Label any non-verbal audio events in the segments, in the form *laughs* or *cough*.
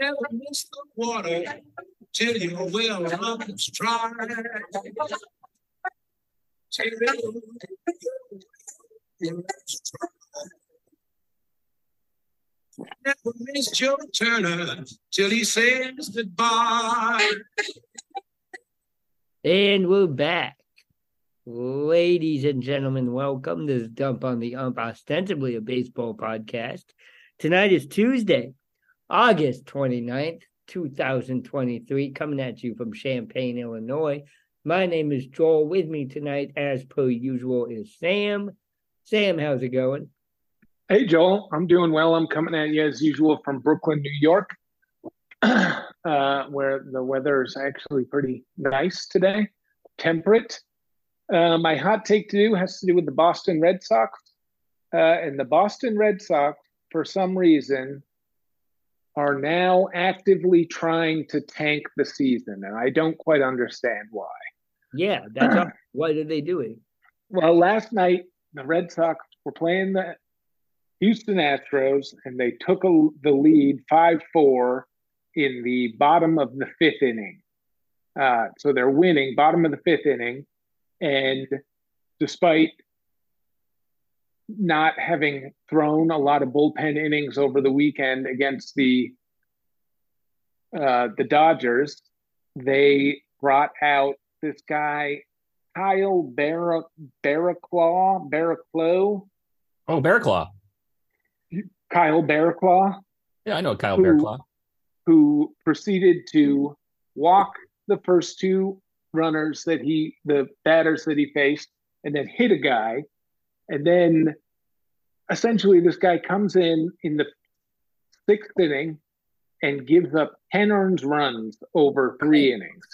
Never miss the water till your well runs dry. Never miss Joe Turner till he says goodbye. And we're back. Ladies and gentlemen, welcome. To this Dump on the Ump, ostensibly a baseball podcast. Tonight is Tuesday, August 29th, 2023, coming at you from Champaign, Illinois. My name is Joel. With me tonight, as per usual, is Sam. Sam, how's it going? Hey, Joel. I'm doing well. I'm coming at you as usual from Brooklyn, New York, *clears throat* uh, where the weather is actually pretty nice today, temperate. Uh, my hot take to do has to do with the Boston Red Sox. Uh, and the Boston Red Sox, for some reason, are now actively trying to tank the season. And I don't quite understand why. Yeah, that's all. What are they doing? Well, last night, the Red Sox were playing the Houston Astros, and they took a, the lead 5 4 in the bottom of the fifth inning. Uh, so they're winning, bottom of the fifth inning. And despite not having thrown a lot of bullpen innings over the weekend against the uh, the Dodgers, they brought out this guy Kyle Barra Barraclough. Oh, Bearclaw. Kyle Barraclough, Yeah, I know Kyle Who- Bearclaw. who proceeded to walk the first two runners that he, the batters that he faced, and then hit a guy. And then essentially, this guy comes in in the sixth inning and gives up 10 earned runs over three innings.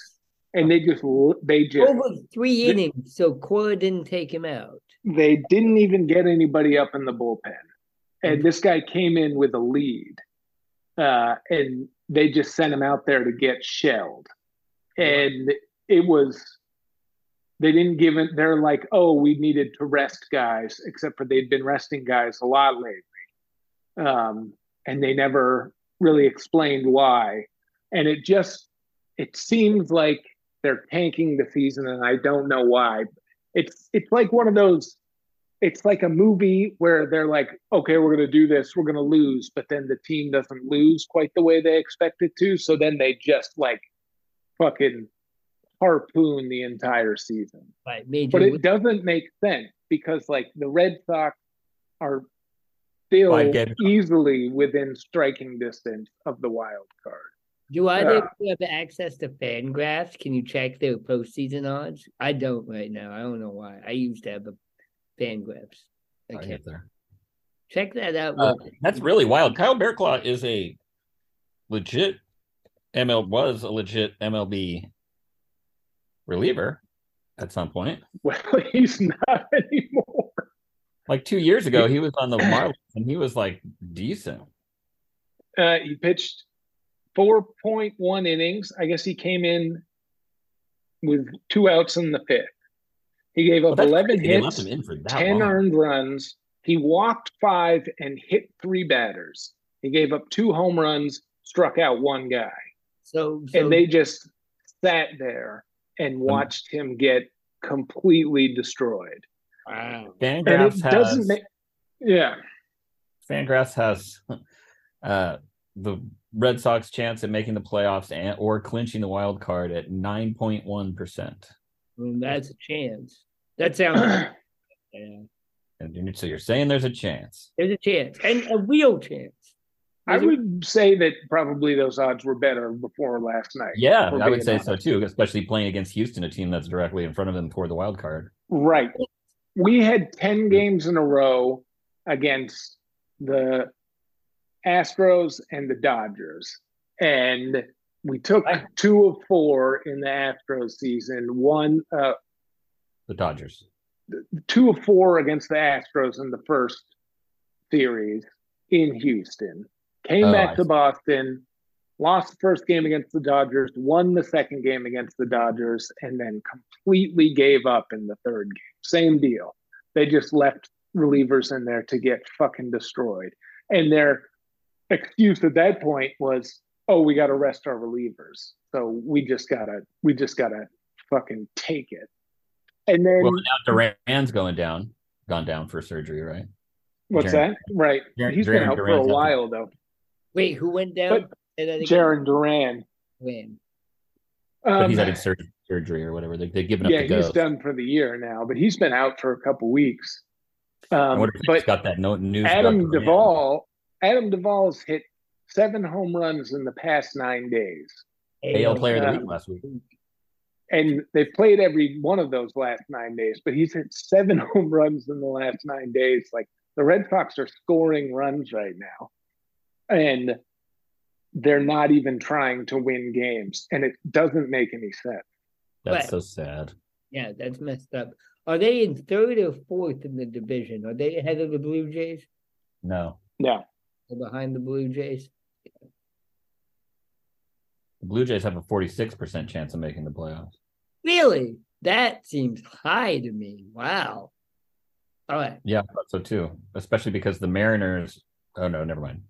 And they just, they just, Over three innings, so Cora didn't take him out. they didn't even get anybody up in the bullpen. And this guy came in with a lead. Uh, and they just sent him out there to get shelled. And it was, they didn't give it, they're like, oh, we needed to rest guys, except for they'd been resting guys a lot lately. Um, and they never really explained why. And it just, it seems like they're tanking the season, and I don't know why it's it's like one of those it's like a movie where they're like okay we're going to do this we're going to lose but then the team doesn't lose quite the way they expect it to so then they just like fucking harpoon the entire season Right, major. but it doesn't make sense because like the red sox are still Five games. easily within striking distance of the wild card Do Yeah. either have access to Fangraphs? Can you check their postseason odds? I don't right now. I don't know why. I used to have a Fangraphs. I can't up there. check that out. Uh, that's really wild. Kyle Bearclaw is a legit ML was a legit MLB reliever at some point. well *laughs* he's not anymore Like two years ago, he *laughs* was on the Marlins and he was like decent. Uh, he pitched 4.1 innings. I guess he came in with two outs in the fifth. He gave up that's 11 crazy hits, him in for that 10 long. earned runs. He walked five and hit three batters. He gave up two home runs, struck out one guy. So, so And they just sat there and watched him get completely destroyed. wow. And Fangraphs it has doesn't make, yeah. Fangraphs has uh, the Red Sox chance at making the playoffs and or clinching the wild card at nine point one percent. Well, that's a chance. That sounds. yeah. *clears throat* And so you're saying there's a chance. There's a chance, and a real chance. I would say that probably those odds were better before last night. Yeah, I would say honest. so too, especially playing against Houston, a team that's directly in front of them toward the wild card. Right. We had 10 games in a row against the Astros and the Dodgers. And we took two of four in the Astros season, one, uh, The Dodgers. two of four against the Astros in the first series in Houston. Came Oh, back I to see. Boston, lost the first game against the Dodgers, won the second game against the Dodgers, and then completely gave up in the third game. Same deal. They just left relievers in there to get fucking destroyed. And their excuse at that point was, oh, we got to rest our relievers, so we just gotta we just gotta fucking take it. And then Well, now Duran's going down, gone down for surgery, right? what's that? Right, Jarren- he's been Jarren out for a while though. Wait, who went down? Say. Jarren Duran. When? But Um, he's having surgery, surgery or whatever. They, they've given up yeah, the he's done for the year now, but he's been out for a couple weeks. I Um, wonder if he's but got that no news. about Adam Duran. Duvall, Adam Duvall's hit seven home runs in the past nine days, AL player of the Uh, week last week. and they've played every one of those last nine days. But he's hit seven *laughs* home runs in the last nine days. Like the Red Sox are scoring runs right now, and they're not even trying to win games, and it doesn't make any sense. That's But- so sad. Yeah, that's messed up. Are they in third or fourth in the division? Are they ahead of the Blue Jays No, No, or behind the Blue Jays? the Blue Jays have a forty-six percent chance of making the playoffs. Really? That seems high to me. Wow. All right. Yeah, so too. Especially because the Mariners. Oh no, never mind.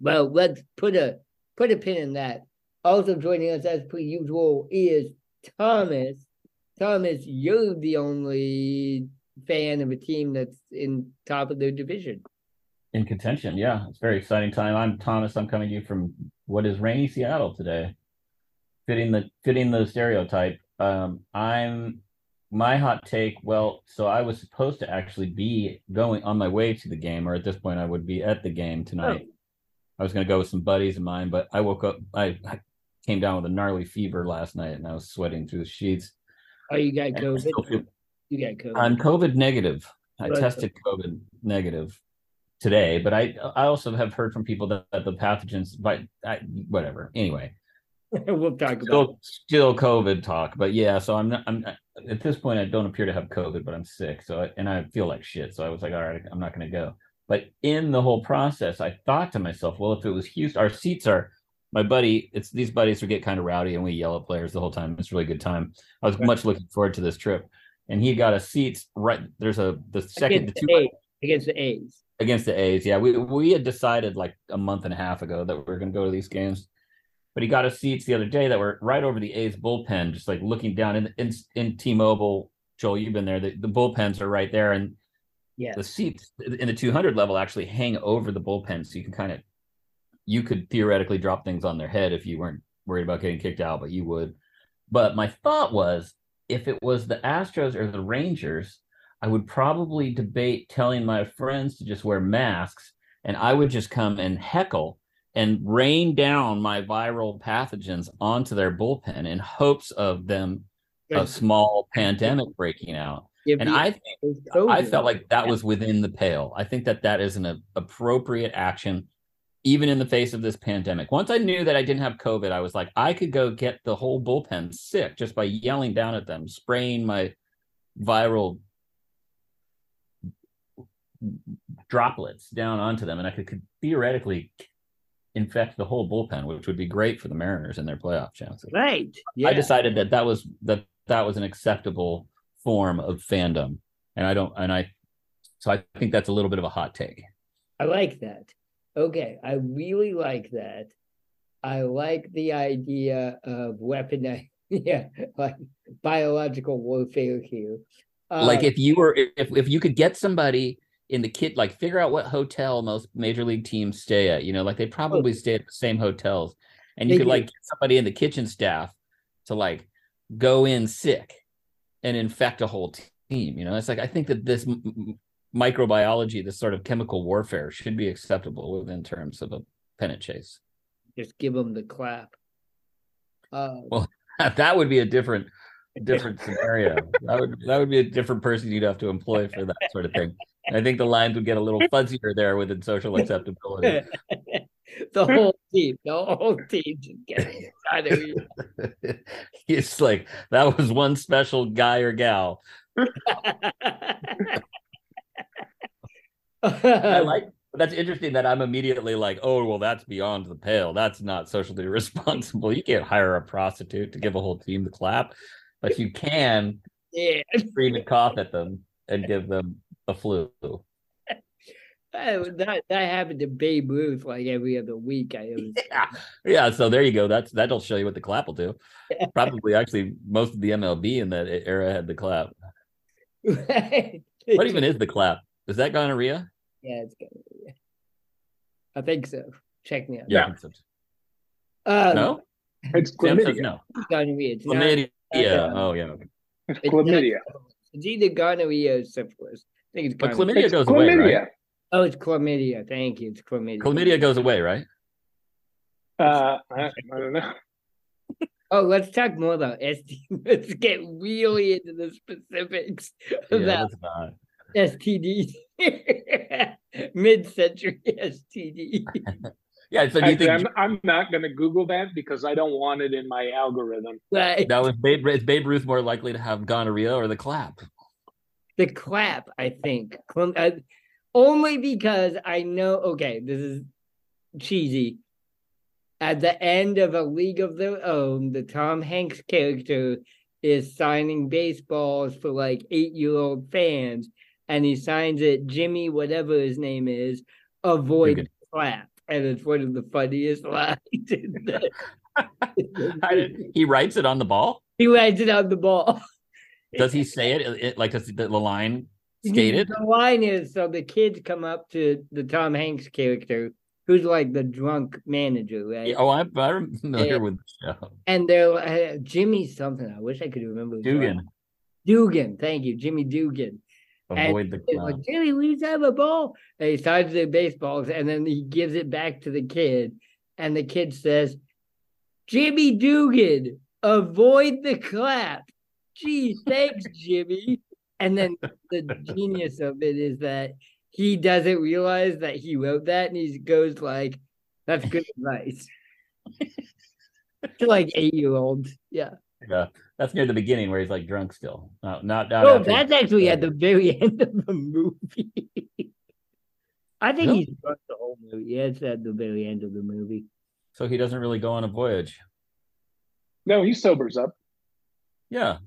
Well, let's put a put a pin in that. Also joining us as per usual is Thomas. Thomas, you're the only fan of a team that's in top of their division. In contention, yeah, it's a very exciting time. I'm Thomas. I'm coming to you from what is rainy Seattle today, fitting the fitting the stereotype. Um, I'm my hot take. Well, so I was supposed to actually be going on my way to the game, or at this point, I would be at the game tonight. I was going to go with some buddies of mine, but I woke up. I, I came down with a gnarly fever last night, and I was sweating through the sheets. Oh, you got And I still feel- COVID. You got COVID. I'm COVID negative. I Right. tested COVID negative today, but I I also have heard from people that, that the pathogens, but I, whatever. Anyway, *laughs* we'll talk about. still still COVID talk, but yeah. So I'm not. I'm at this point. I don't appear to have COVID, but I'm sick. So I, and I feel like shit. So I was like, all right, I'm not going to go. But in the whole process, I thought to myself, well, if it was Houston, our seats are. My buddy, it's these buddies who get kind of rowdy, and we yell at players the whole time. It's a really good time. I was much looking forward to this trip, and he got a seats right. There's a the second the against two the A's. Against the A's. against the A's. Yeah, we we had decided like a month and a half ago that we were going to go to these games, but he got us seats the other day that were right over the A's bullpen, just like looking down in in, in T-Mobile. Joel, you've been there. The, the bullpens are right there, and Yeah. the seats in the 200 level actually hang over the bullpen, so you can kind of you could theoretically drop things on their head if you weren't worried about getting kicked out, but you would. But my thought was, if it was the Astros or the Rangers, I would probably debate telling my friends to just wear masks, and I would just come and heckle and rain down my viral pathogens onto their bullpen in hopes of them a small pandemic breaking out. If And I think I felt like that was within the pale. I think that that is an a- appropriate action, even in the face of this pandemic. Once I knew that I didn't have COVID, I was like, I could go get the whole bullpen sick just by yelling down at them, spraying my viral droplets down onto them, and I could, could theoretically infect the whole bullpen, which would be great for the Mariners and their playoff chances. right. Yeah. I decided that that was that that was an acceptable form of fandom, and I don't, and I, so I think that's a little bit of a hot take. I like that. Okay, I really like that. I like the idea of weaponized, *laughs* yeah, like biological warfare here. like Um, if you were, if if you could get somebody in the kit, like figure out what hotel most major league teams stay at. You know, like they probably stay at the same hotels, and you could do. like get somebody in the kitchen staff to like go in sick and infect a whole team. You know, it's like I think that this m- microbiology, this sort of chemical warfare, should be acceptable within terms of a pennant chase. just give them the clap. Uh, Well, *laughs* that would be a different different scenario. That would that would be a different person you'd have to employ for that sort of thing. I think the lines would get a little fuzzier there within social acceptability. *laughs* *laughs* the whole team, the whole team just getting *laughs* of you. *laughs* it's like that was one special guy or gal. I like that's interesting that I'm immediately like, oh well, that's beyond the pale. That's not socially responsible. You can't hire a prostitute to give a whole team the clap, but you can yeah. scream and cough at them and give them a flu. That that happened to Babe Ruth like every other week. I was *laughs* Yeah. Yeah. So there you go. That's that'll show you what the clap will do. *laughs* Probably actually most of the MLB in that era had the clap. What even is the clap? Is that gonorrhea? Yeah, it's gonorrhea. I think so. Check me out. Yeah. I think so. Um, No? It's Sam says chlamydia. no. gonorrhea. It's not- Chlamydia. uh, Oh yeah. okay. It's It's not- chlamydia. It's either gonorrhea or syphilis. I think it's But chlamydia It's goes away, chlamydia. right? Oh, it's chlamydia. Thank you. It's chlamydia. Chlamydia goes away, right? Uh, I, I don't know. *laughs* Oh, let's talk more about STD. *laughs* Let's get really into the specifics Yeah, about that's. STDs. *laughs* Mid-century STD. Yeah. So do you Actually, think I'm, I'm not going to Google that because I don't want it in my algorithm. Right. now is Babe is Babe Ruth more likely to have gonorrhea or the clap? The clap, I think. Only because I know, okay, this is cheesy. At the end of A League of Their Own, the Tom Hanks character is signing baseballs for like eight year old fans, and he signs it Jimmy, whatever his name is, avoid clap. And it's one of the funniest *laughs* lines. in the- *laughs* he writes it on the ball. he writes it on the ball. Does he *laughs* say it, it like does the the line skated? The line is so the kids come up to the Tom Hanks character, who's like the drunk manager, right? Oh, I'm, I'm familiar Yeah. with the show. And they're like, Jimmy something. I wish I could remember. Dugan, Dugan. Thank you, Jimmy Dugan. And avoid the He's clap. like, Jimmy, we just have a ball. And he signs the baseballs, and then he gives it back to the kid, and the kid says, "Jimmy Dugan, avoid the clap." Gee, thanks, Jimmy. And then the genius of it is that he doesn't realize that he wrote that, and he goes like, "That's good advice." to like eight year olds, yeah. Yeah, that's near the beginning where he's like drunk still. No, not not. Oh, after- that's actually at the very *laughs* end of the movie. I think Really? he's drunk the whole movie. Yeah, it's at the very end of the movie. so he doesn't really go on a voyage. No, he sobers up. Yeah,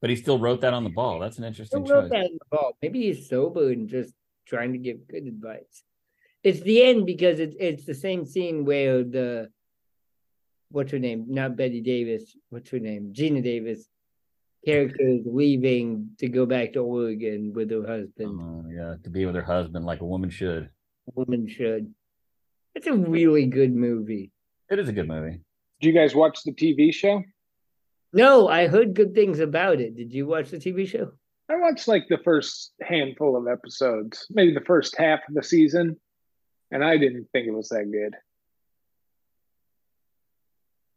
but he still wrote that on the ball. That's an Who interesting wrote choice. that in the ball? Maybe he's sober and just trying to give good advice. It's the end because it's it's the same scene where the what's her name? Not Bette Davis. What's her name? Geena Davis. Character is leaving to go back to Oregon with her husband. Oh, yeah, to be with her husband like a woman should. Woman should. It's a really good movie. It is a good movie. Do you guys watch the TV show? No, I heard good things about it. Did you watch the TV show? I watched like the first handful of episodes, maybe the first half of the season, and I didn't think it was that good.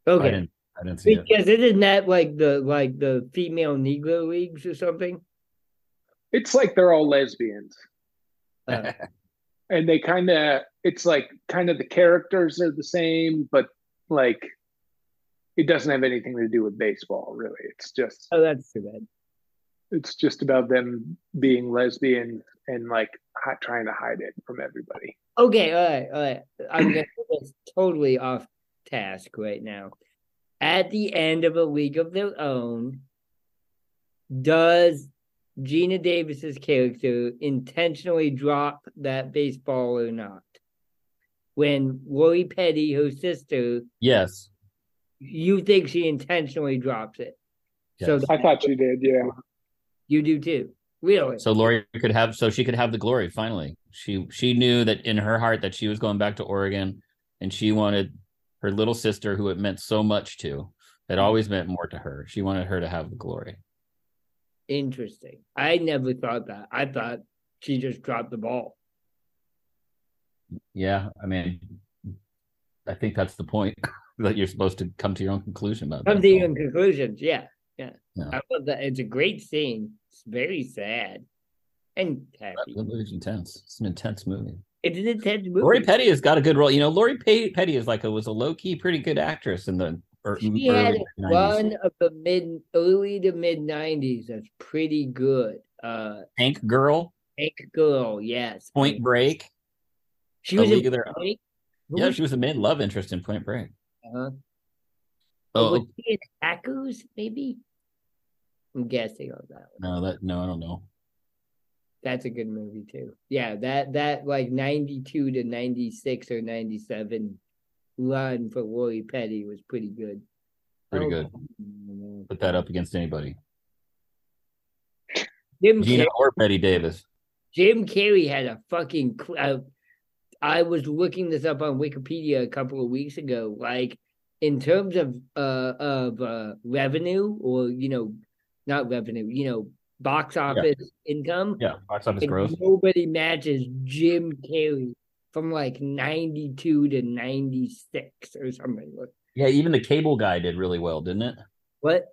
I Okay. didn't. I didn't see it. Because isn't that like the like the female Negro leagues or something? It's like they're all lesbians, Uh, *laughs* and they kind of it's like kind of the characters are the same, but like it doesn't have anything to do with baseball, really. It's just oh, that's too bad. it's just about them being lesbian and like hi- trying to hide it from everybody. Okay, all right, all right. I'm gonna that's totally off task right now. At the end of a league of their own, does Geena Davis's character intentionally drop that baseball or not? When Lori Petty, her sister, Yes. You think she intentionally drops it. So. I thought you did, yeah. you do too. Really? So Lori could have so she could have the glory finally. She she knew that in her heart that she was going back to Oregon and she wanted her little sister who it meant so much to. It always meant more to her. She wanted her to have the glory. Interesting. I never thought that. I thought she just dropped the ball. Yeah, I mean I think that's the point *laughs* that you're supposed to come to your own conclusion about Come that. to your own conclusions. Yeah. Yeah. Yeah. I love that. It's a great scene. It's very sad and happy. That movie's intense. It's an intense movie. It's an intense movie. Lori Petty has got a good role. You know, Lori Pe- Petty is like a was a low key pretty good actress in the er, she had early a 90s. run of the mid early to mid nineties. That's pretty good. Uh Tank Girl, Tank Girl, yes. Point Break. She A was in Their Point. Who Yeah, was she was the main love interest in Point Break. Uh, huh. Oh, was she in Hackers, maybe? I'm guessing on that one. no, that no, I don't know. That's a good movie too. Yeah, that that like ninety two to ninety six or ninety seven run for Lori Petty was pretty good. Pretty Oh, good. man. Put that up against anybody. Jim Gina Carrey, or Bette Davis. Jim Carrey had a fucking. I was looking this up on Wikipedia a couple of weeks ago. Like in terms of uh of uh revenue or you know, not revenue, you know, box office income. Yeah, box office gross. nobody matches Jim Carrey from like 92 to 96 or something. Yeah, even the cable guy did really well, didn't it? What?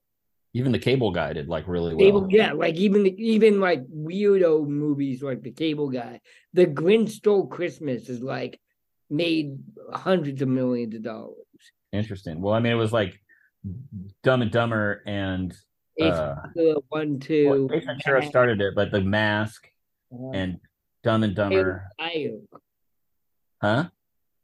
Even the cable guy did like really well. Cable, yeah, like even the, even like weirdo movies like the Cable Guy, the Grinch Stole Christmas is like made hundreds of millions of dollars. Interesting. Well, I mean, it was like Dumb and Dumber and uh, one, two, well, Ventura started it, but The Mask uh, and Dumb and Dumber, Liar, huh?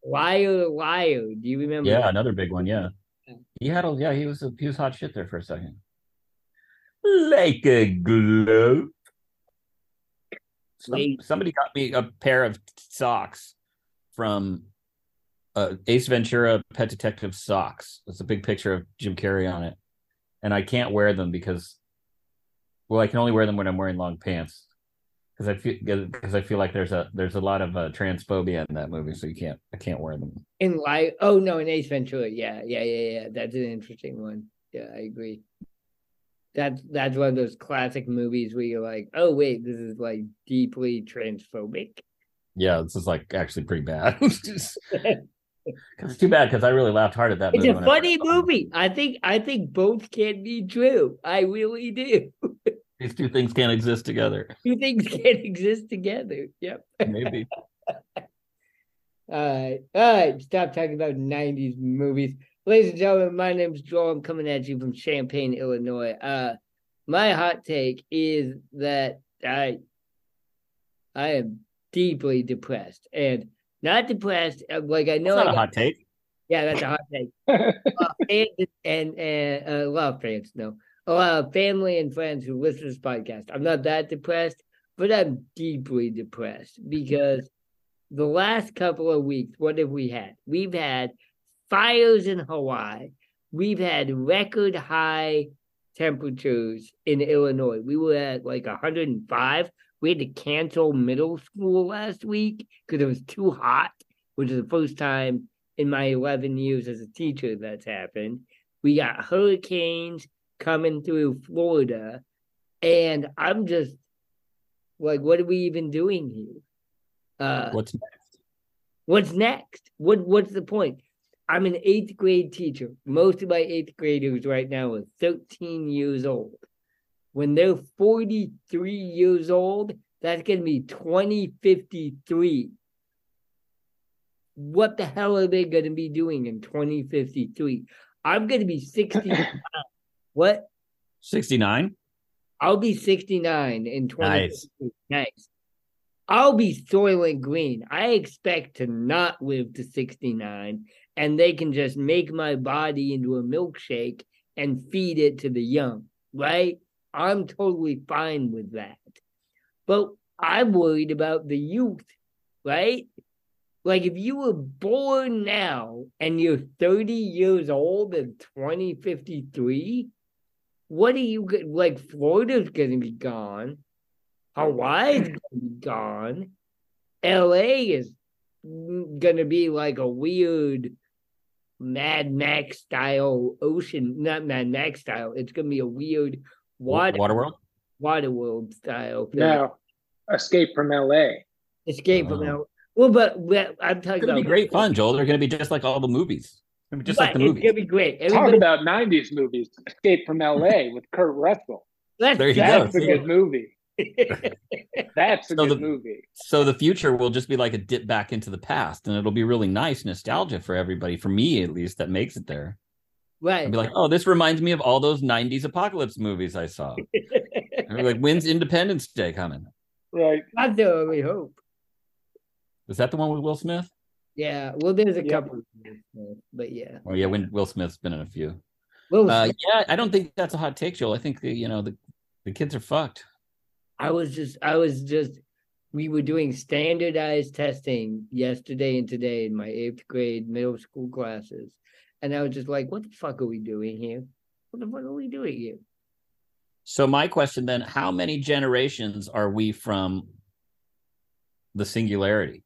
liar, liar. Do you remember? Yeah, that? another big one. Yeah, Yeah. he had a yeah, he was a, he was hot shit there for a second. Like a glove. Some- somebody got me a pair of socks from uh, Ace Ventura Pet Detective socks. It's a big picture of Jim Carrey on it, and I can't wear them because, well, I can only wear them when I'm wearing long pants. Because I feel because I feel like there's a there's a lot of uh, transphobia in that movie, so you can't I can't wear them. In liar. Oh no, in Ace Ventura. Yeah, yeah, yeah, yeah. That's an interesting one. Yeah, I agree. That's that's one of those classic movies where you're like, oh wait, this is like deeply transphobic. Yeah, this is like actually pretty bad. *laughs* *laughs* it's too bad because I really laughed hard at that movie. It's movie. a I funny it. movie. I think I think both can be true. I really do. *laughs* These two things can't exist together. Two things can't exist together. Yep. Maybe. All right. All right. Stop talking about 90s movies. Ladies and gentlemen, my name is Joel. I'm coming at you from Champaign, Illinois. Uh my hot take is that I I am deeply depressed. And not depressed, uh, like I know It's not I a got- hot take. yeah, that's a hot take. *laughs* uh, fans and, and uh, a lot of fans, no, a lot of family and friends who listen to this podcast. I'm not that depressed, but I'm deeply depressed because the last couple of weeks, what have we had? We've had fires in Hawaii. We've had record high temperatures in Illinois. We were at like 105. We had to cancel middle school last week because it was too hot, which is the first time in my 11 years as a teacher that's happened. We got hurricanes coming through Florida, and I'm just like, what are we even doing here? Uh, What's next? what's next? What What's the point? I'm an eighth grade teacher. Most of my eighth graders right now are 13 years old. When they're 43 years old, that's going to be 2053 what the hell are they going to be doing in 2053? I'm going to be 69. *clears throat* what? 69? I'll be 69 in 2053. Nice. Nice. I'll be Soylent Green. I expect to not live to 69, and they can just make my body into a milkshake and feed it to the young, right? I'm totally fine with that. But I'm worried about the youth, right? Like if you were born now and you're 30 years old in 2053, what are you like? Florida's gonna be gone. Hawaii's gonna be gone. LA is gonna be like a weird Mad Max style ocean, not Mad Max style. It's gonna be a weird water Waterworld? Waterworld style. thing. no, Escape from L.A. Escape from Oh. LA. Well, but, but I'm talking It's gonna about be great fun, Joel. They're gonna be just like all the movies. It's gonna be just like But the it's movies. gonna be great. Talk about '90s movies. Escape from L.A. with Kurt Russell. let's There you That's go. a good movie. *laughs* That's a So good the- movie. So the future will just be like a dip back into the past, and it'll be really nice nostalgia for everybody, for me at least, that makes it there. right. I'll be like, oh, this reminds me of all those '90s apocalypse movies I saw. *laughs* And we're like, when's Independence Day coming? Right. That's the only hope. Is that the one with Will Smith? Yeah. Well, there's a Yeah. couple, but yeah. Oh yeah, when Will Smith's been in a few. Well, Uh, yeah, I don't think that's a hot take, Joel. I think the, you know the the kids are fucked. I was just, I was just, we were doing standardized testing yesterday and today in my eighth grade middle school classes. And I was just like, what the fuck are we doing here? What the fuck are we doing here? So my question then, how many generations are we from the singularity?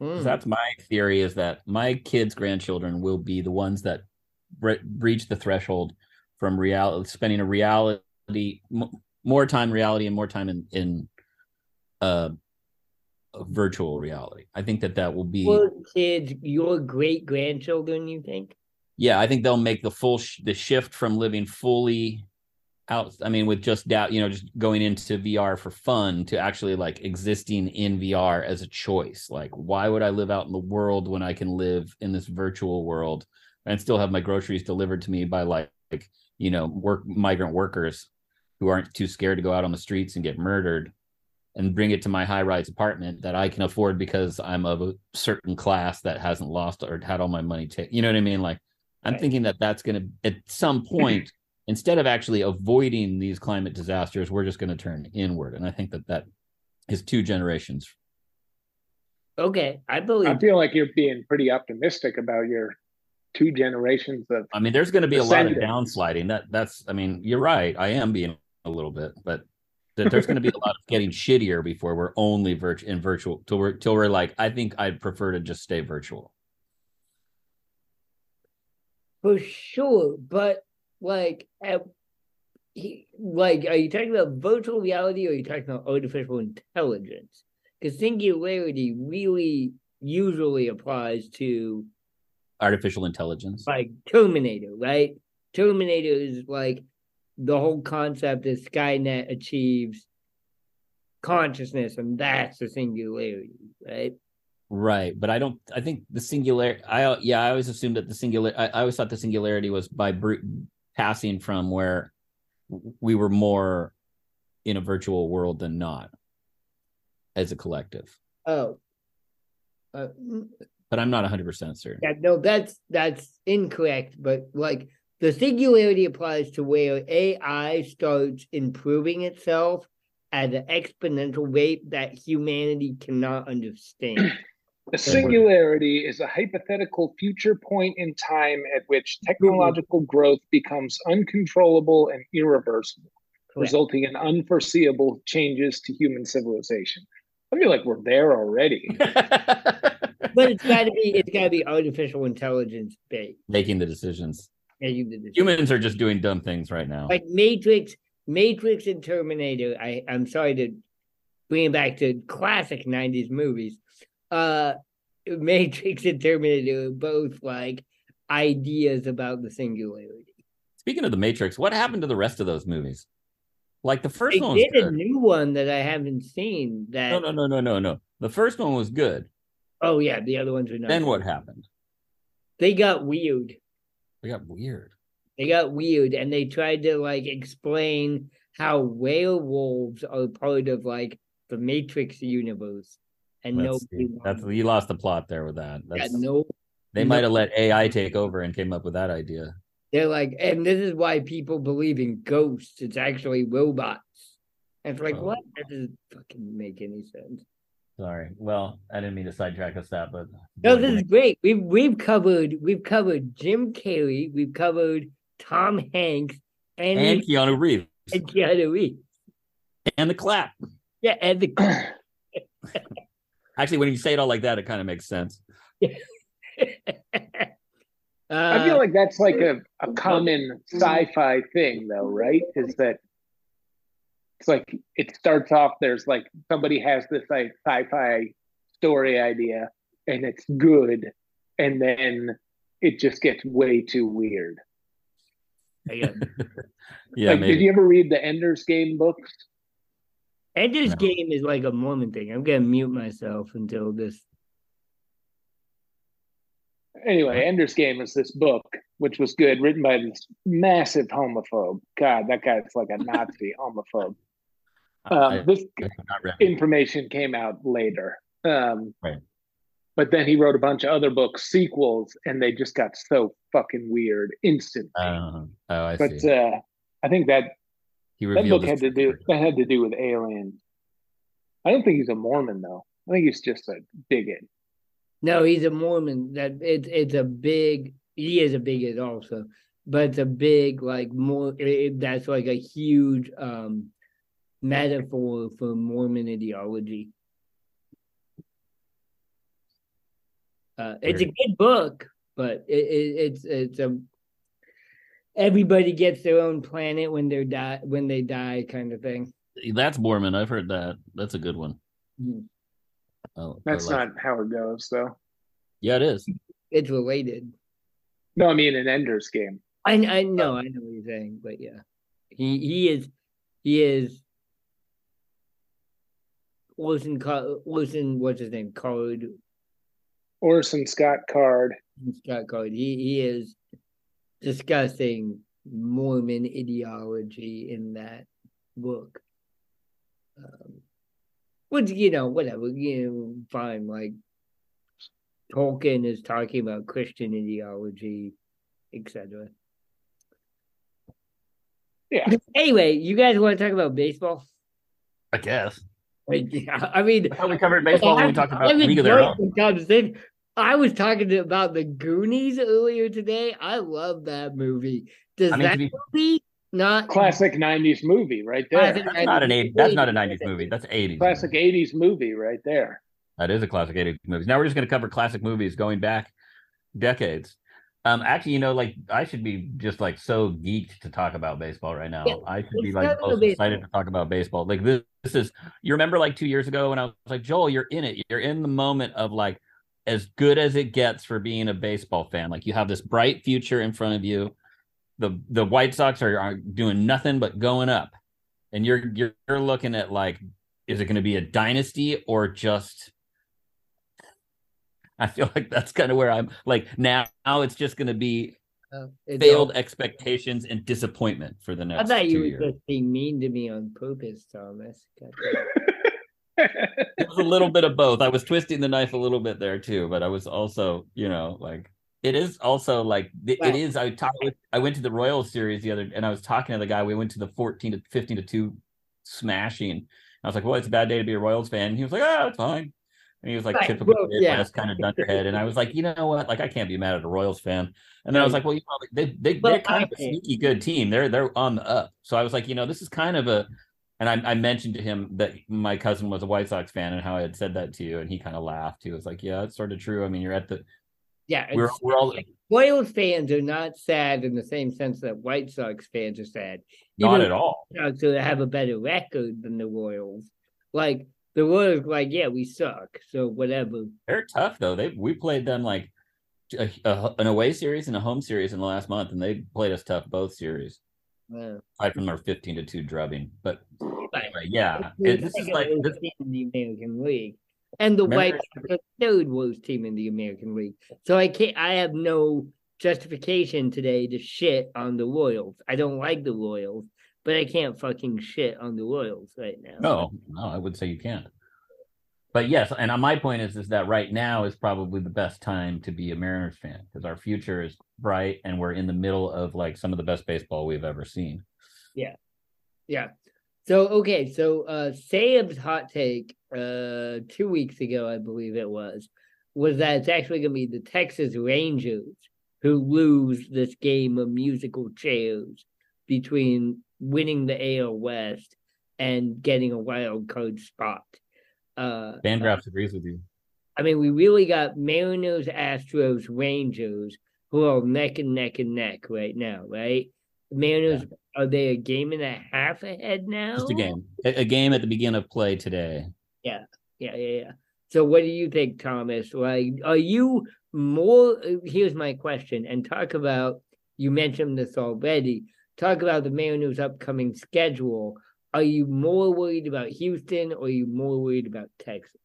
Hmm. That's my theory is that my kids' grandchildren will be the ones that re- reach the threshold from reality, spending a reality more time reality and more time in in uh, virtual reality. I think that that will be Your kids, your great grandchildren, you think? yeah. I think they'll make the full sh- the shift from living fully out. I mean, with just doubt, you know, just going into VR for fun to actually like existing in VR as a choice. Like, why would I live out in the world when I can live in this virtual world and still have my groceries delivered to me by like, like you know, work migrant workers who aren't too scared to go out on the streets and get murdered and bring it to my high rise apartment that I can afford because I'm of a certain class that hasn't lost or had all my money taken. You know what I mean? Like, I'm Right. thinking that that's going to, at some point, *clears throat* instead of actually avoiding these climate disasters, we're just going to turn inward. And I think that that is two generations. Okay, I believe. I feel like you're being pretty optimistic about your two generations of I mean, there's going to be a lot of Descendants. downsliding. That that's, I mean, you're right. I am being a little bit, but that there's going to be a lot of *laughs* getting shittier before we're only virt- in virtual till we're till we're like, I think I'd prefer to just stay virtual. For sure, but like, at, he, like, are you talking about virtual reality or are you talking about artificial intelligence? Because singularity really usually applies to Artificial intelligence. like Terminator, right? Terminator is like the whole concept is Skynet achieves consciousness, and that's the singularity, right? Right, but I don't. I think the singular. I yeah, I always assumed that the singular. I, I always thought the singularity was by br- passing from where we were more in a virtual world than not, as a collective. Oh, uh, But I'm not 100 percent certain. yeah, no, that's that's incorrect. But like the singularity applies to where AI starts improving itself at an exponential rate that humanity cannot understand. A singularity is a hypothetical future point in time at which technological growth becomes uncontrollable and irreversible, Correct. resulting in unforeseeable changes to human civilization. I feel like we're there already. *laughs* But it's got to be it's got to be artificial intelligence based. Making the decisions. Making the decision. Humans are just doing dumb things right now. like Matrix, Matrix and Terminator. I I'm sorry to bring it back to classic '90s movies. Uh, Matrix and Terminator are both like ideas about the singularity. Speaking of the Matrix, what happened to the rest of those movies? Like the first They one was did a new one that I haven't seen. That No, no, no, no, no, no. The first one was good. oh yeah, the other ones are not. Then good. what happened? They got weird. They got weird. They got weird, and they tried to like explain how werewolves are part of like the Matrix universe, and Let's nobody. That's you lost the plot there with that. yeah, That's, no they might have let AI take over and came up with that idea. They're like, and this is why people believe in ghosts. It's actually robots. And it's like, Oh. what? That doesn't fucking make any sense. Sorry. Well, I didn't mean to sidetrack us that, but No, this is great. We've we've covered we've covered Jim Carrey, we've covered Tom Hanks, and, and Keanu Reeves and Keanu Reeves. and the clap. Yeah, and the *clears throat* Actually, when you say it all like that, it kind of makes sense. *laughs* I uh, feel like that's like a, a common sci-fi thing though, right? Is that it's like it starts off there's like somebody has this like sci-fi story idea and it's good and then it just gets way too weird. yeah. *laughs* Yeah, like did you ever read the Ender's Game books? Ender's No. Game is like a Mormon thing. I'm gonna mute myself until this. Anyway, Ender's Game is this book which was good, written by this massive homophobe. God, that guy's like a *laughs* Nazi homophobe. I- Um, this I have not read it. information came out later. Um, Right. But then he wrote a bunch of other books, sequels, and they just got so fucking weird instantly. Uh, oh, I but see. uh, I think that He That book had to do that had to do with aliens. I don't think he's a Mormon though. I think he's just a bigot. No, he's a Mormon. That it's it's a big. He is a bigot also, but it's a big like more. It, that's like a huge um metaphor for Mormon ideology. Uh, it's a good book, but it, it, it's it's a everybody gets their own planet when they're die when they die kind of thing. That's Mormon. I've heard that. That's a good one. Mhm. Oh, That's like- not how it goes though. Yeah, it is. It's related. No, I mean an Ender's game. I I know I know what you're saying, but yeah, he he is he is. Orson Car- Orson what's his name Card Orson Scott Card. Scott Card he he is discussing Mormon ideology in that book. Um, which you know whatever you know fine like Tolkien is talking about Christian ideology, etc. Yeah. Anyway, you guys want to talk about baseball? I guess. Like, *laughs* yeah, I mean, I thought we covered baseball when we talked about I've League of Their enjoyed Own. the conversation. I was talking about the Goonies earlier today. I love that movie. Does I mean, that be- movie not Classic '90s movie right there. That's not an eight. That's not a '90s movie. That's '80s. Classic '80s movie right there. That is a classic 80s movie. Now we're just going to cover classic movies going back decades. Um, actually, you know, like I should be just like so geeked to talk about baseball right now. Yeah, I should be like most excited to talk about baseball. Like this, this is. You remember like two years ago when I was like, Joel, you're in it. You're in the moment of like as good as it gets for being a baseball fan. Like you have this bright future in front of you. The the White Sox are, are doing nothing but going up, and you're you're, you're looking at like, is it going to be a dynasty or just I feel like that's kind of where I'm like now. Now it's just going to be uh, failed all- expectations and disappointment for the next. I thought you two were just being mean to me on purpose, Thomas. *laughs* It was a little bit of both. I was twisting the knife a little bit there too, but I was also, you know, like it is also like it Wow. it is. I talked with. I went to the Royal series the other, and I was talking to the guy. We went to the fourteen to fifteen to two smashing. I was like, "Well, it's a bad day to be a Royals fan." And he was like, "Oh, it's fine." And he was like, Right, "Typical well, yeah. Midwest kind of *laughs* dunderhead." And I was like, "You know what? Like, I can't be mad at a Royals fan." And then I was like, "Well, you know, they they Well, they're kind of a sneaky good team. They're they're on the up." So I was like, "You know, this is kind of a." And I, I mentioned to him that my cousin was a White Sox fan and how I had said that to you, and he kind of laughed. He was like, "Yeah, it's sort of true. I mean, you're at the Yeah, we're we're all Royals fans are not sad in the same sense that White Sox fans are sad. not Even at all." Sox have a better record than the Royals. Like the Royals, like yeah, we suck, so whatever. They're tough though. They we played them like a, a- an away series and a home series in the last month, and they played us tough both series. Wow. Aside from our fifteen to two drubbing, but anyway, yeah, it, this is like this, team in the American League, and the Remember- White Sox third worst team in the American League. So I can't. I have no justification today to shit on the Royals. I don't like the Royals, but I can't fucking shit on the Royals right now. no, no, I would say you can't. But yes, and my point is is that right now is probably the best time to be a Mariners fan because our future is bright and we're in the middle of like some of the best baseball we've ever seen. Yeah. Yeah. So okay, so uh Saeb's hot take uh two weeks ago, I believe it was, was that it's actually gonna be the Texas Rangers who lose this game of musical chairs between winning the AL West and getting a wild card spot. Uh Fangraphs agrees with you. I mean we really got Mariners, Astros, Rangers who are neck and neck and neck right now, right? Mariners are they a game and a half ahead now? Just a game, a, a game at the beginning of play today. Yeah, yeah, yeah. yeah. So, what do you think, Thomas? Like, are you more? uh, Here's my question, and talk about. You mentioned this already. Talk about the Mariners' upcoming schedule. Are you more worried about Houston, or are you more worried about Texas?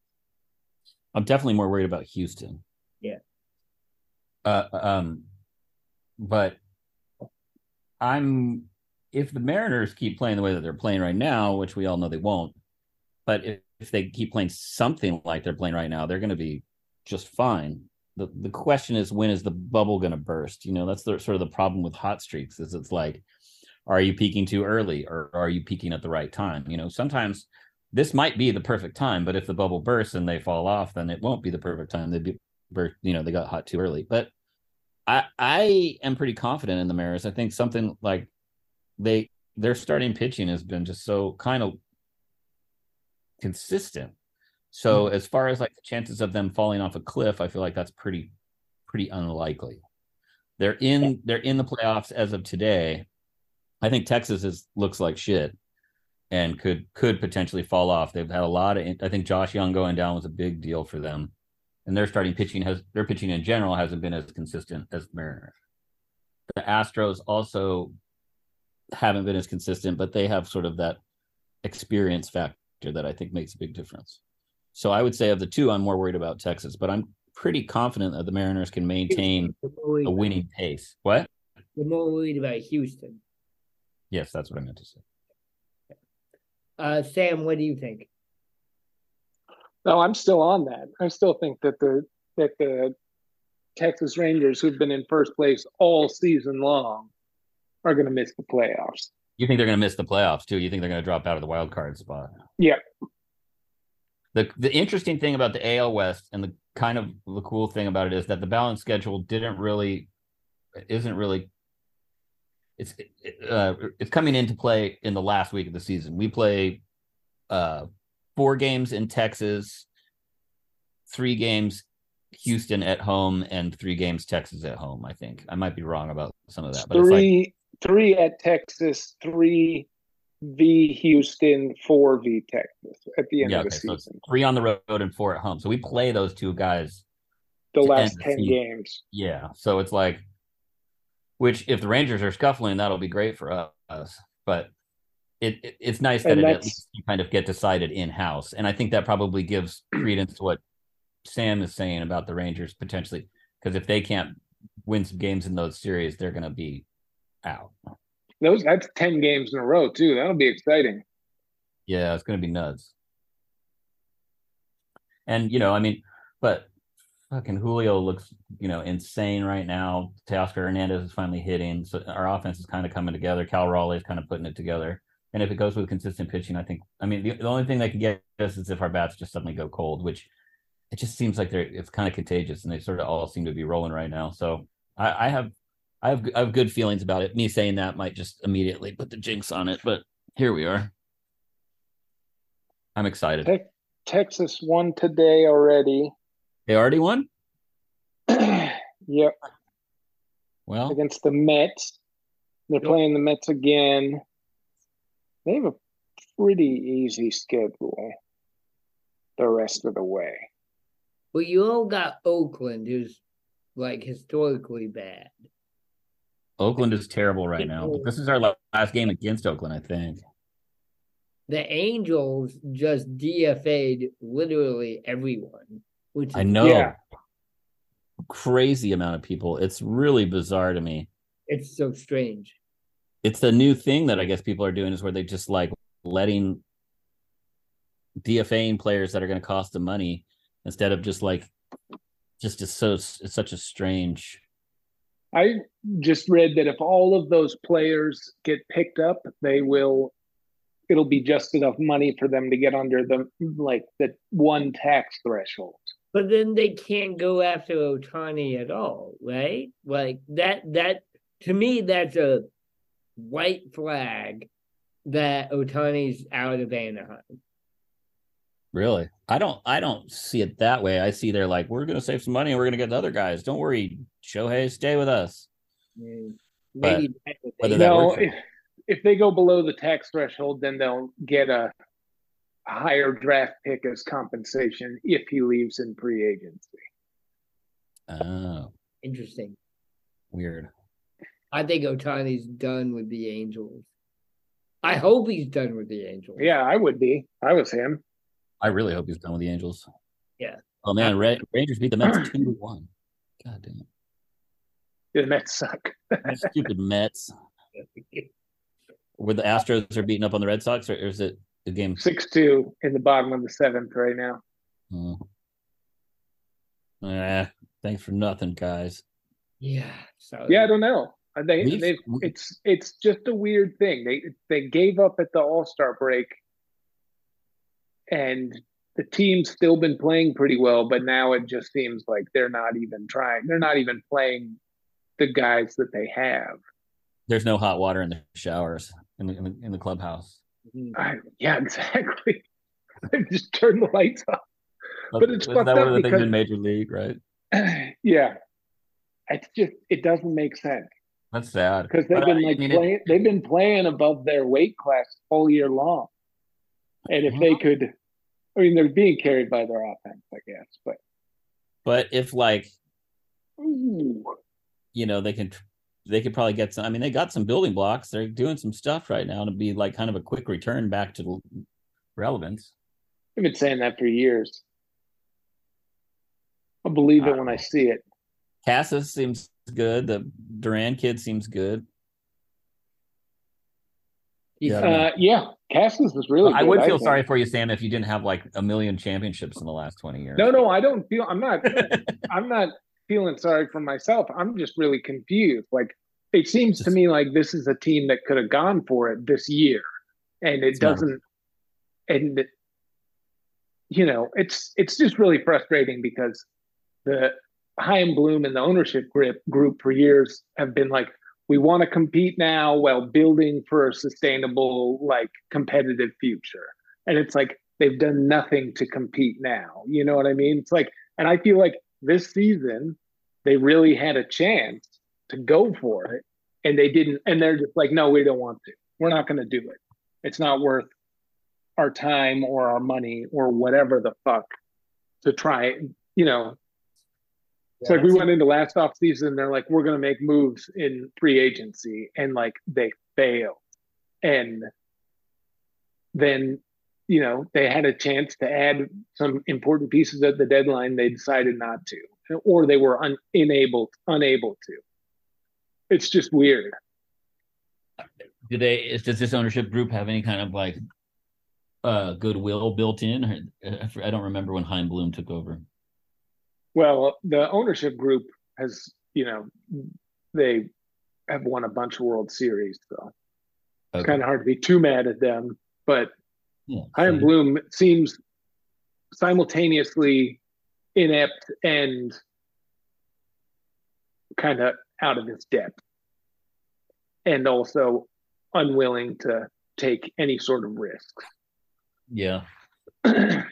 I'm definitely more worried about Houston. Yeah. Uh, um, but I'm if the Mariners keep playing the way that they're playing right now, which we all know they won't, but if, if they keep playing something like they're playing right now, they're going to be just fine. The the question is when is the bubble going to burst? You know, that's the sort of the problem with hot streaks is it's like Are you peaking too early or are you peaking at the right time? You know, sometimes this might be the perfect time, but if the bubble bursts and they fall off, then it won't be the perfect time. They'd be, you know, they got hot too early. But I I am pretty confident in the Mariners. I think something like they their starting pitching has been just so kind of consistent. So mm-hmm. as far as like the chances of them falling off a cliff, I feel like that's pretty pretty unlikely. They're in they're in the playoffs as of today. I think Texas is looks like shit and could could potentially fall off. They've had a lot of I think Josh Jung going down was a big deal for them. And their starting pitching has their pitching in general hasn't been as consistent as the Mariners. The Astros also haven't been as consistent, but they have sort of that experience factor that I think makes a big difference. So I would say of the two, I'm more worried about Texas, but I'm pretty confident that the Mariners can maintain a winning pace. What? You're more worried about Houston. Yes, that's what I meant to say. Uh, Sam, what do you think? No, I'm still on that. I still think that the that the Texas Rangers, who've been in first place all season long, are going to miss the playoffs. You think they're going to miss the playoffs too? You think they're going to drop out of the wild card spot? Yeah. The the interesting thing about the AL West and the kind of the cool thing about it is that the balance schedule didn't really isn't really it's uh, it's coming into play in the last week of the season. We play uh, four games in Texas, three games Houston at home, and three games Texas at home. I think I might be wrong about some of that, but three like, three at Texas, three v Houston, four v Texas at the end yeah, of the okay, season. So three on the road and four at home. So we play those two guys the last ten the games. Yeah, so it's like, which if the Rangers are scuffling, that'll be great for us. But it, it it's nice that it at least you kind of get decided in house, and I think that probably gives *clears throat* credence to what Sam is saying about the Rangers potentially, because if they can't win some games in those series, they're going to be out. Those that's ten games in a row too. That'll be exciting. Yeah, it's going to be nuts. And you know, I mean, but fucking Julio looks, you know, insane right now. Teoscar Hernandez is finally hitting, so our offense is kind of coming together. Cal Raleigh is kind of putting it together. And if it goes with consistent pitching, I think. I mean, the, the only thing that could get us is if our bats just suddenly go cold, which it just seems like they're it's kind of contagious, and they sort of all seem to be rolling right now. So I, I have I have I have good feelings about it. Me saying that might just immediately put the jinx on it, but here we are. I'm excited. Te- Texas won today already. They already won. *clears throat* yep. Well, against the Mets, they're yep. playing the Mets again. They have a pretty easy schedule the rest of the way. Well, you all got Oakland, who's like historically bad. Oakland is terrible right now. This is our last game against Oakland, I think. The Angels just DFA'd literally everyone. Which I know. Yeah. Crazy amount of people. It's really bizarre to me. It's so strange. It's the new thing that I guess people are doing is where they just like letting DFAing players that are going to cost them money instead of just like just is so it's such a strange I just read that if all of those players get picked up, they will it'll be just enough money for them to get under the like the one tax threshold. But then they can't go after Ohtani at all, right? Like that that to me that's a white flag that Ohtani's out of Anaheim. Really? I don't I don't see it that way. I see they're like, we're gonna save some money and we're gonna get the other guys. Don't worry, Shohei, stay with us. Maybe whether that no, if, if they go below the tax threshold, then they'll get a, a higher draft pick as compensation if he leaves in free agency. Oh. Interesting. Weird. I think Ohtani's done with the Angels. I hope he's done with the Angels. Yeah, I would be. I was him. I really hope he's done with the Angels. Yeah. Oh man, Rangers beat the Mets two to one. God damn it. The Mets suck. Stupid Mets. *laughs* Where the Astros are beating up on the Red Sox, or is it the game six two in the bottom of the seventh right now? Eh, thanks for nothing, guys. Yeah. So yeah, I don't know. They We've- they we- it's it's just a weird thing. They they gave up at the All Star break, and the team's still been playing pretty well, but now it just seems like they're not even trying. They're not even playing the guys that they have. There's no hot water in the showers in the in the, in the clubhouse. Mm-hmm. I, yeah, *laughs* exactly. they just turn the lights off. But it's that one of the things in Major League, right? *clears throat* yeah, it's just it doesn't make sense That's sad. because they've But, been I like mean, it- playing. They've been playing above their weight class all year long, and if they mm-hmm. could, I mean, they're being carried by their offense, I guess. But but if like ooh, you know they can they could probably get some i mean they got some building blocks they're doing some stuff right now to be like kind of a quick return back to relevance I've been saying that for years. I'll believe it when I see it. casas seems good the duran kid seems good Yeah. Uh, yeah, Casas is really. i good, would feel think. sorry for you sam if you didn't have like a million championships in the last 20 years No, no, I don't feel. I'm not. *laughs* I'm not feeling sorry for myself. I'm just really confused. Like it seems to me like this is a team that could have gone for it this year, and it doesn't. And you know, it's it's just really frustrating because the Chaim Bloom and the ownership group group for years have been like, we want to compete now while building for a sustainable, like competitive future. And it's like they've done nothing to compete now. You know what I mean? It's like, and I feel like this season they really had a chance to go for it, and they didn't. And they're just like, no, we don't want to. We're not going to do it. It's not worth our time or our money or whatever the fuck to try. it. You know, it's like we went into last off season. They're like, we're going to make moves in free agency, and like they failed. And then, you know, they had a chance to add some important pieces at the deadline. They decided not to, or they were un- unable unable to. It's just weird. do they is, does this ownership group have any kind of like uh goodwill built in i don't remember when chaim bloom took over Well, the ownership group has, you know, they have won a bunch of World Series, so it's kind of hard to be too mad at them. But yeah, Chaim so- Bloom seems simultaneously inept and kind of out of his depth, and also unwilling to take any sort of risks. yeah *clears throat* and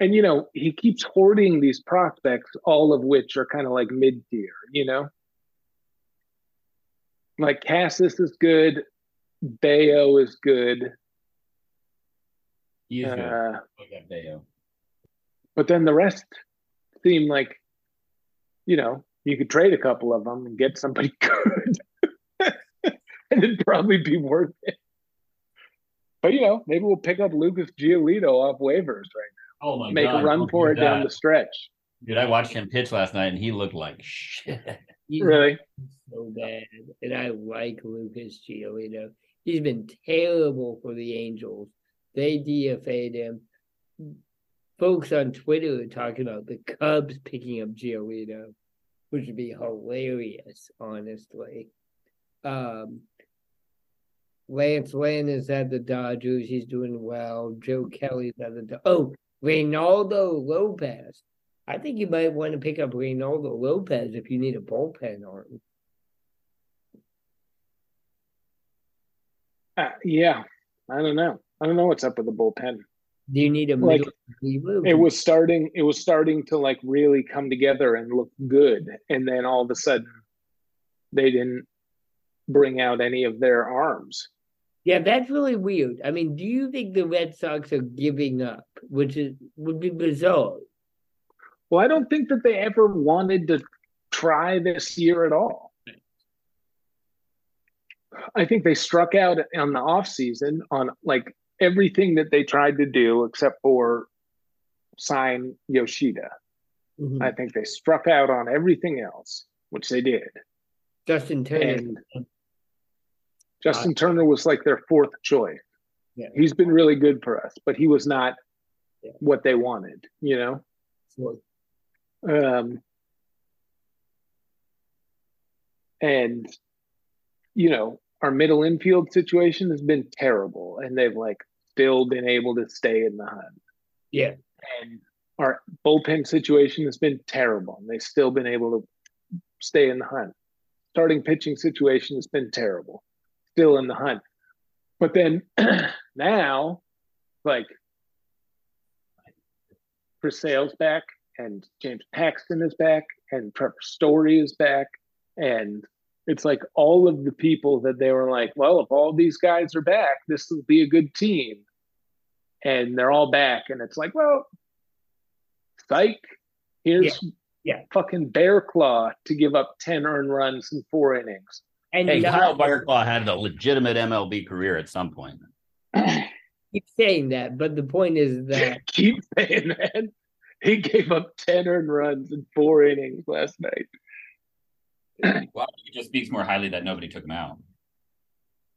you know he keeps hoarding these prospects all of which are kind of like mid-tier you know like casas is good bello is good He is good. uh, Look at Bello. but then the rest seem like you know you could trade a couple of them and get somebody *laughs* good *laughs* and it'd probably be worth it but you know maybe we'll pick up lucas giolito off waivers right now. Oh my now make God, a run don't for do it down the stretch Dude, I watched him pitch last night and he looked like shit. he's really so bad, and I like Lucas Giolito. He's been terrible for the Angels. They DFA'd him. Folks on Twitter are talking about the Cubs picking up Giolito, which would be hilarious, honestly. Um, Lance Lynn is at the Dodgers. He's doing well. Joe Kelly's at the Do- oh Reynaldo Lopez. I think you might want to pick up Reynaldo Lopez if you need a bullpen arm. Uh, yeah, I don't know. I don't know what's up with the bullpen. Do you need a Like? It was starting. It was starting to like really come together and look good, and then all of a sudden, they didn't bring out any of their arms. Yeah, that's really weird. I mean, do you think the Red Sox are giving up, which is would be bizarre? Well, I don't think that they ever wanted to try this year at all. I think they struck out on the off season on like everything that they tried to do except for sign Yoshida. Mhm. I think they struck out on everything else, which they did. Justin Turner. And Justin Turner was like their fourth choice. Yeah. He's been really good for us, but he was not Yeah. what they wanted, you know? So, Um, and you know our middle infield situation has been terrible, and they've like still been able to stay in the hunt. Yeah. And our bullpen situation has been terrible, and they've still been able to stay in the hunt. Starting pitching situation has been terrible, still in the hunt. But then *clears throat* now, like Chris Sale's back, and James Paxton is back, and Trevor Story is back, and it's like all of the people that they were like, well, if all these guys are back, this will be a good team, and they're all back, and it's like, well, psych, here's Yeah. Yeah. fucking Barraclough to give up ten earned runs in four innings. And Hey, now- Kyle Barraclough had a legitimate MLB career at some point. *clears throat* keep saying that, but the point is that *laughs* Keep saying that. He gave up 10 earned runs in four innings last night. Well, it just speaks more highly that nobody took him out.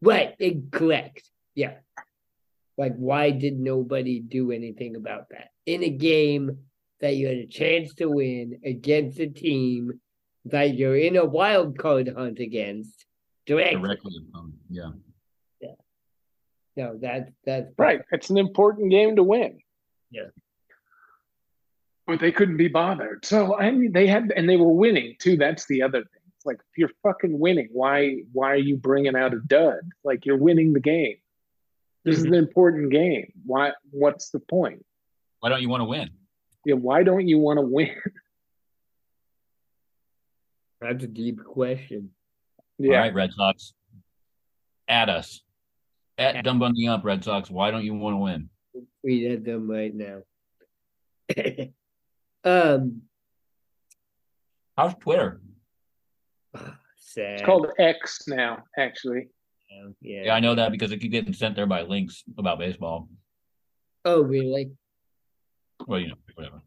right, correct. Yeah. Like, why did nobody do anything about that in a game that you had a chance to win against a team that you're in a wild card hunt against? Direct. Directly, yeah. yeah. No, that that's Right. It's an important game to win. Yeah. But they couldn't be bothered. So I mean they had and they were winning too. That's the other thing. It's like you're fucking winning, why why are you bringing out a dud? Like you're winning the game. This is an important game. Why what's the point? Why don't you want to win? Yeah, why don't you want to win? *laughs* That's a deep question. All right, Red Sox. At us. At Dumb on the Ump, Red Sox. Why don't you want to win? We at them right now. *laughs* um, How's Twitter? Sad. It's called X now, actually. yeah. Yeah, I know that because it keep getting sent there by links about baseball. Oh, really? Well, you know, whatever.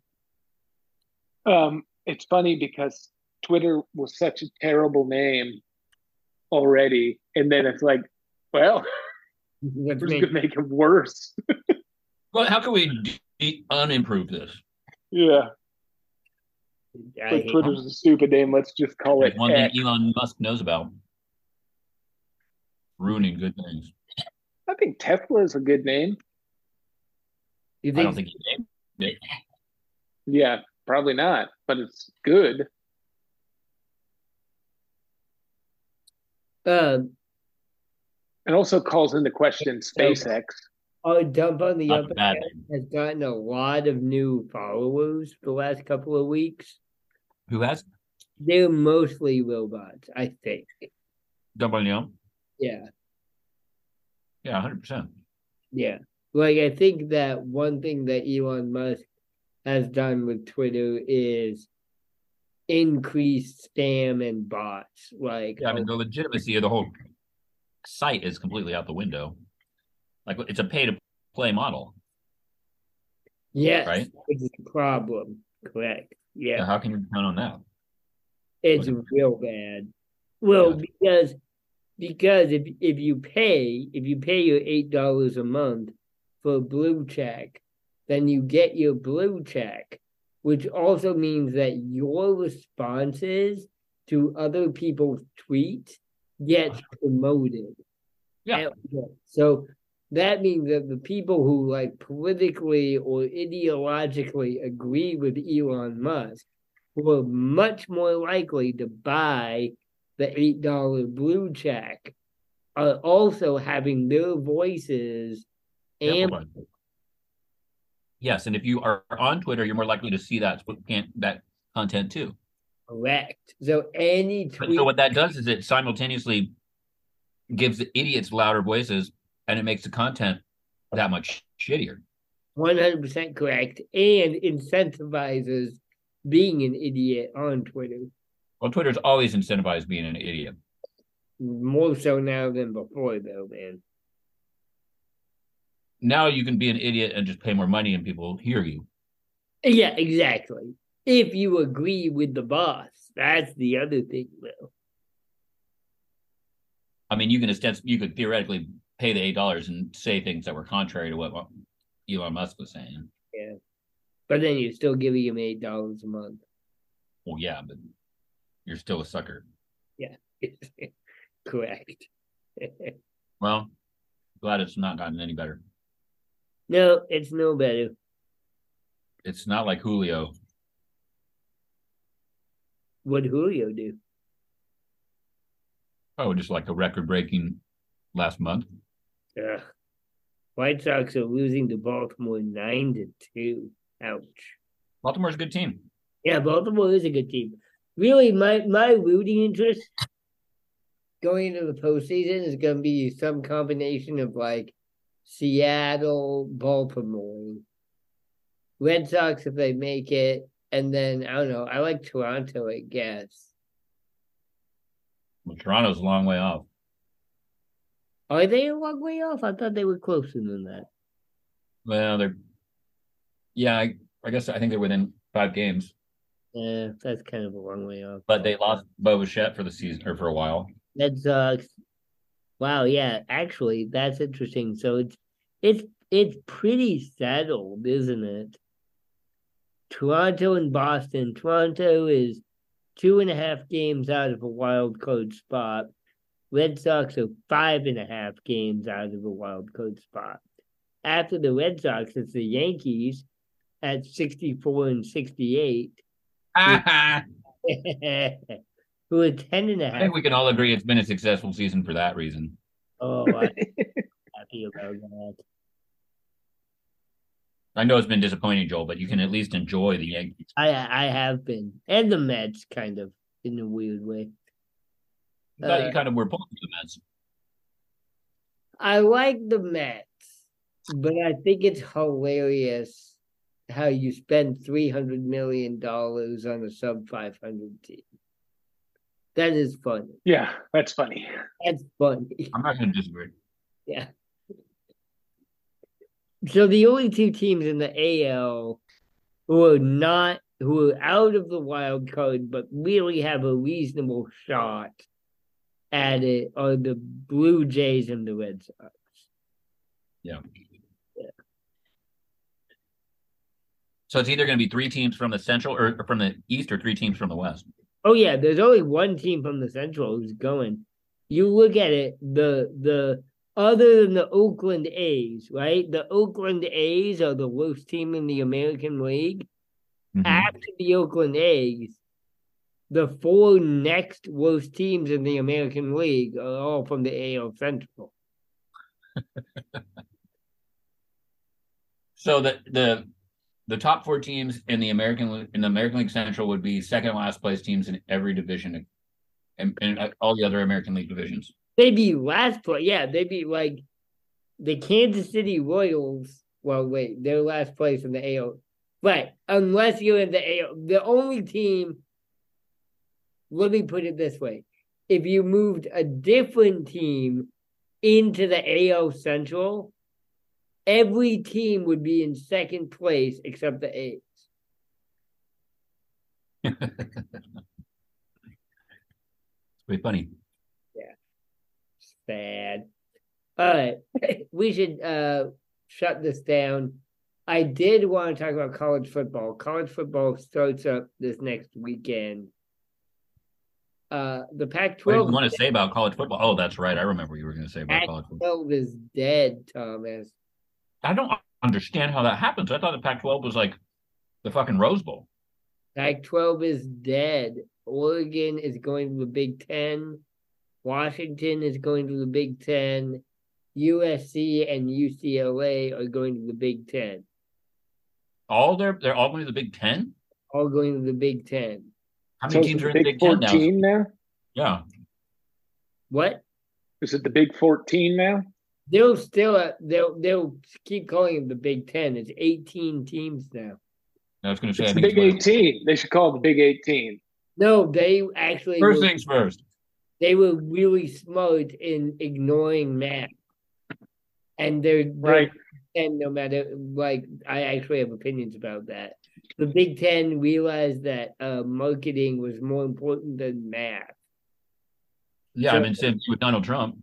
Um, it's funny because Twitter was such a terrible name already, and then it's like, well, *laughs* we're make- just gonna make it worse. *laughs* Well, how can we de- unimprove this? yeah, I like hate- Twitter's a stupid name. Let's just call There's it one thing Elon Musk knows about ruining good things. I think Tesla is a good name. you think? I don't think think he named it. Yeah, probably not, but it's good. um It also calls into question SpaceX. our dump on the Not upper bad. Deck has gotten a lot of new followers the last couple of weeks. Who has They're mostly robots, I think. Dumb on? Yeah, Yeah, hundred percent. yeah. Like I think that one thing that Elon Musk has done with Twitter is increase spam and bots. Like Yeah, I mean oh the legitimacy of the whole site is completely out the window. Like it's a pay to play model. yes, right? it's a problem. Correct. Yeah. Yeah. how can you count on that? It's real bad. Well, Yeah. because because if if you pay if you pay your eight dollars a month for a blue check, then you get your blue check, which also means that your responses to other people's tweets gets promoted. Yeah. So that means that the people who like politically or ideologically agree with Elon Musk were much more likely to buy the eight dollar blue check are also having their voices and Amplified. Yes, and if you are on Twitter, you're more likely to see that can't that content too. correct. So any But tweet so what that does is it simultaneously gives the idiots louder voices, and it makes the content that much shittier. one hundred percent correct and incentivizes being an idiot on Twitter. Well, Twitter's always incentivized being an idiot. More so now than before though, man. Now you can be an idiot and just pay more money, and people hear you. Yeah, exactly. If you agree with the boss, that's the other thing though. I mean, you can extend, you could theoretically pay the eight dollars and say things that were contrary to what Elon Musk was saying. Yeah, but then you're still giving him eight dollars a month. Well, yeah, but you're still a sucker. Yeah, *laughs* correct. *laughs* Well, glad it's not gotten any better. no, it's no better. It's not like Julio. What would Julio do? Oh, just like a record breaking last month. Ugh. White Sox are losing to Baltimore nine to two. Ouch. Baltimore's a good team. Yeah, Baltimore is a good team. Really, my my rooting interest going into the postseason is going to be some combination of like Seattle, Baltimore, Red Sox if they make it, and then I don't know. I like Toronto, I guess. Well, Toronto's a long way off. Are they a long way off? I thought they were closer than that. Well, they're yeah, I, I guess I think they're within five games, Yeah, that's kind of a long way off. but they lost Bo Bichette for the season or for a while. Red Sox. Uh, wow, yeah, actually, that's interesting. So it's it's it's pretty settled, isn't it? Toronto and Boston. Toronto is two and a half games out of a wild card spot. Red Sox are five and a half games out of a wild card spot. After the Red Sox, it's the Yankees at 64 and 68, I *laughs* who are 10 and a half. think we can all agree it's been a successful season for that reason. Oh, I'm *laughs* happy about that. I know it's been disappointing, Joel, but you can at least enjoy the Yankees. I I have been, and the Mets, kind of in a weird way. I thought Uh, you kind of were pulling for the Mets. I like the Mets, but I think it's hilarious how you spend three hundred million dollars on a sub five hundred team. That is funny. Yeah, that's funny. That's funny. I'm not going to disagree. Yeah. So the only two teams in the AL who are not who are out of the wild card but really have a reasonable shot at it are the Blue Jays and the Red Sox. Yeah. So it's either going to be three teams from the Central or or from the East or three teams from the West. Oh yeah, there's only one team from the Central who's going. You look at it, the the other than the Oakland A's, right? The Oakland A's are the worst team in the American League. Mhm. after the Oakland A's, the four next worst teams in the American League are all from the AL Central. *laughs* So the the the top four teams in the American League- in the American League Central would be second last place teams in every division, and, and uh, all the other American League divisions. They'd be last place. Yeah, they'd be like the Kansas City Royals. Well, wait, they're last place in the AL. Right, unless you're in the AL. The only team, let me put it this way. If you moved a different team into the AL Central, every team would be in second place except the A's. *laughs* It's pretty funny. Yeah. Sad. All right, *laughs* we should uh shut this down. I did want to talk about college football. College football starts up this next weekend. Uh, the What did Pac-12 you want to say about college football? Oh, that's right. I remember what you were going to say about college football. Pac-12 is dead, Thomas. I don't understand how that happens. I thought the Pac-12 was like the fucking Rose Bowl. Pac-12 is dead. Oregon is going to the Big Ten. Washington is going to the Big Ten. USC and UCLA are going to the Big Ten. All they're they're all going to the Big Ten. All going to the Big Ten. How many is teams it are the in the Big Big Ten now? 14 now? Yeah, What? Is it the Big 14 now? They'll still uh, they'll they'll keep calling it the Big Ten. It's eighteen teams now. I was going to say. It's the Big it's 18. They should call it the Big 18. No, they actually first were, things first. they were really smart in ignoring math, and they're, they're Right. and no matter like I actually have opinions about that. The Big Ten realized that uh, marketing was more important than math. Yeah, So- I mean, same with Donald Trump.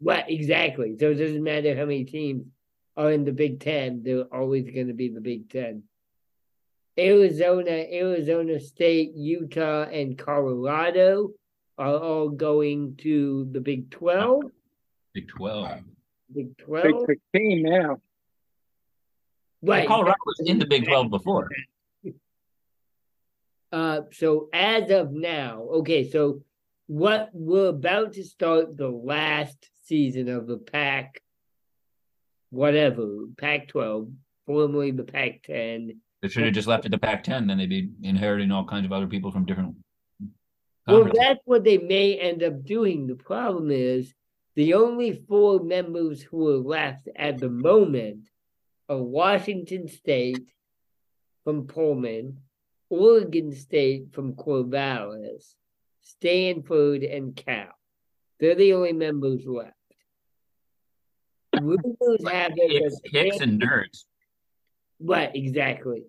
What exactly? So it doesn't matter how many teams are in the Big Ten; they're always going to be the Big Ten. Arizona, Arizona State, Utah, and Colorado are all going to the Big 12. Big Twelve. Big Twelve. Big 12. 16 now. Right. Colorado was in the Big Twelve before. Uh, so as of now, okay, so what we're about to start the last season of the Pac, whatever, Pac 12, formerly the Pac 10. They should have just left it to Pac-10. Then they'd be inheriting all kinds of other people from different. Well, that's what they may end up doing. The problem is the only four members who are left at the moment are Washington State from Pullman, Oregon State from Corvallis, Stanford, and Cal. They're the only members left. Rumors have it that Hicks and nerds. Right, exactly.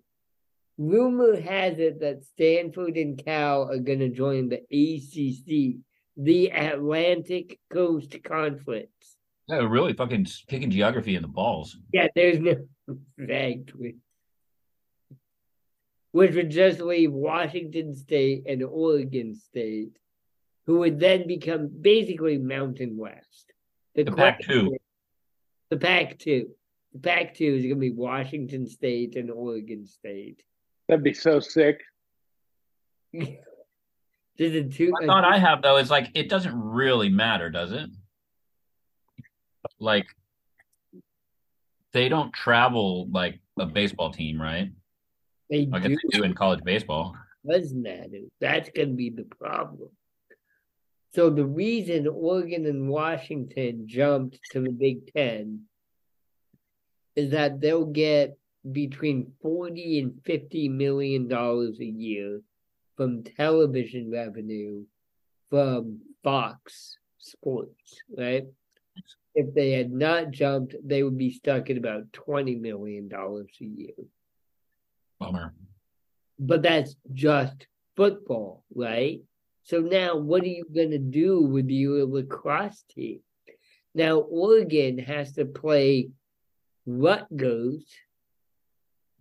Rumor has it that Stanford and Cal are going to join the ACC, the Atlantic Coast Conference. Yeah, really fucking kicking geography in the balls. Yeah, there's no *laughs* exactly. Which would just leave Washington State and Oregon State, who would then become basically Mountain West. The Pac-2. The Pac two. The Pac two is going to be Washington State and Oregon State. That'd be so sick. *laughs* Just a two. The thought I have though is like it doesn't really matter, does it? Like they don't travel like a baseball team, right? They Like do they do in college baseball. does matter. That's going to be the problem. So the reason Oregon and Washington jumped to the Big Ten is that they'll get between forty and fifty million dollars a year from television revenue from Fox Sports, right? If they had not jumped, they would be stuck at about twenty million dollars a year. Bummer. but that's just football, right? So now what are you going to do with your lacrosse team? Now Oregon has to play Rutgers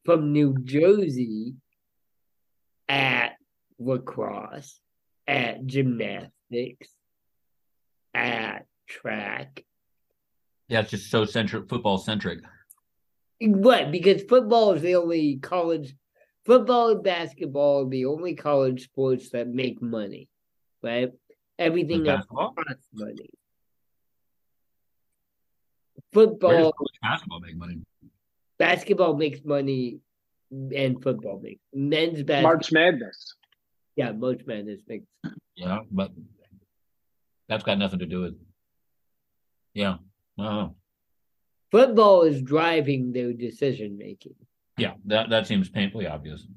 from New Jersey at lacrosse, at gymnastics, at track. Yeah, it's just so centric football centric. Right, because football is the only college football and basketball are the only college sports that make money. Right? Everything else Basketball? costs money. Where does Football, college basketball make money? basketball makes money and football makes men's basketball. March Madness. Yeah, March Madness makes Yeah, but that's got nothing to do with. Yeah. Oh, football is driving their decision making. yeah. That that seems painfully obvious.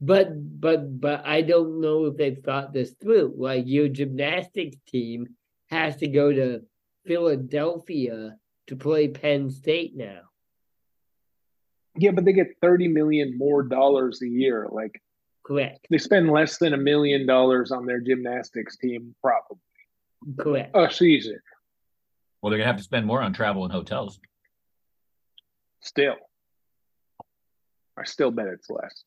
But but but I don't know if they've thought this through. Like your gymnastics team has to go to Philadelphia to play Penn State now. Yeah, but they get 30 million more dollars a year. Like Correct. they spend less than a million dollars on their gymnastics team, probably Correct. Oh, a season. Well, they're gonna have to spend more on travel and hotels. Still, I still bet it's less.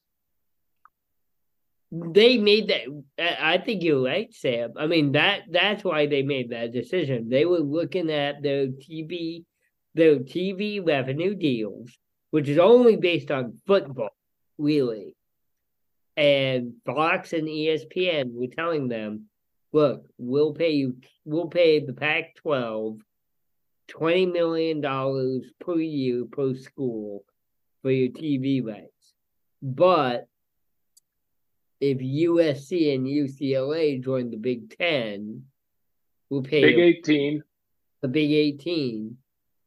They made that I I think you're right, Sam. I mean that that's why they made that decision. They were looking at their TV their TV revenue deals, which is only based on football, really. And Fox and ESPN were telling them, look, we'll pay you we'll pay the Pac twelve twenty million dollars per year per school for your TV rights. But if USC and UCLA join the Big Ten, we'll pay Big them- 18. the Big 18,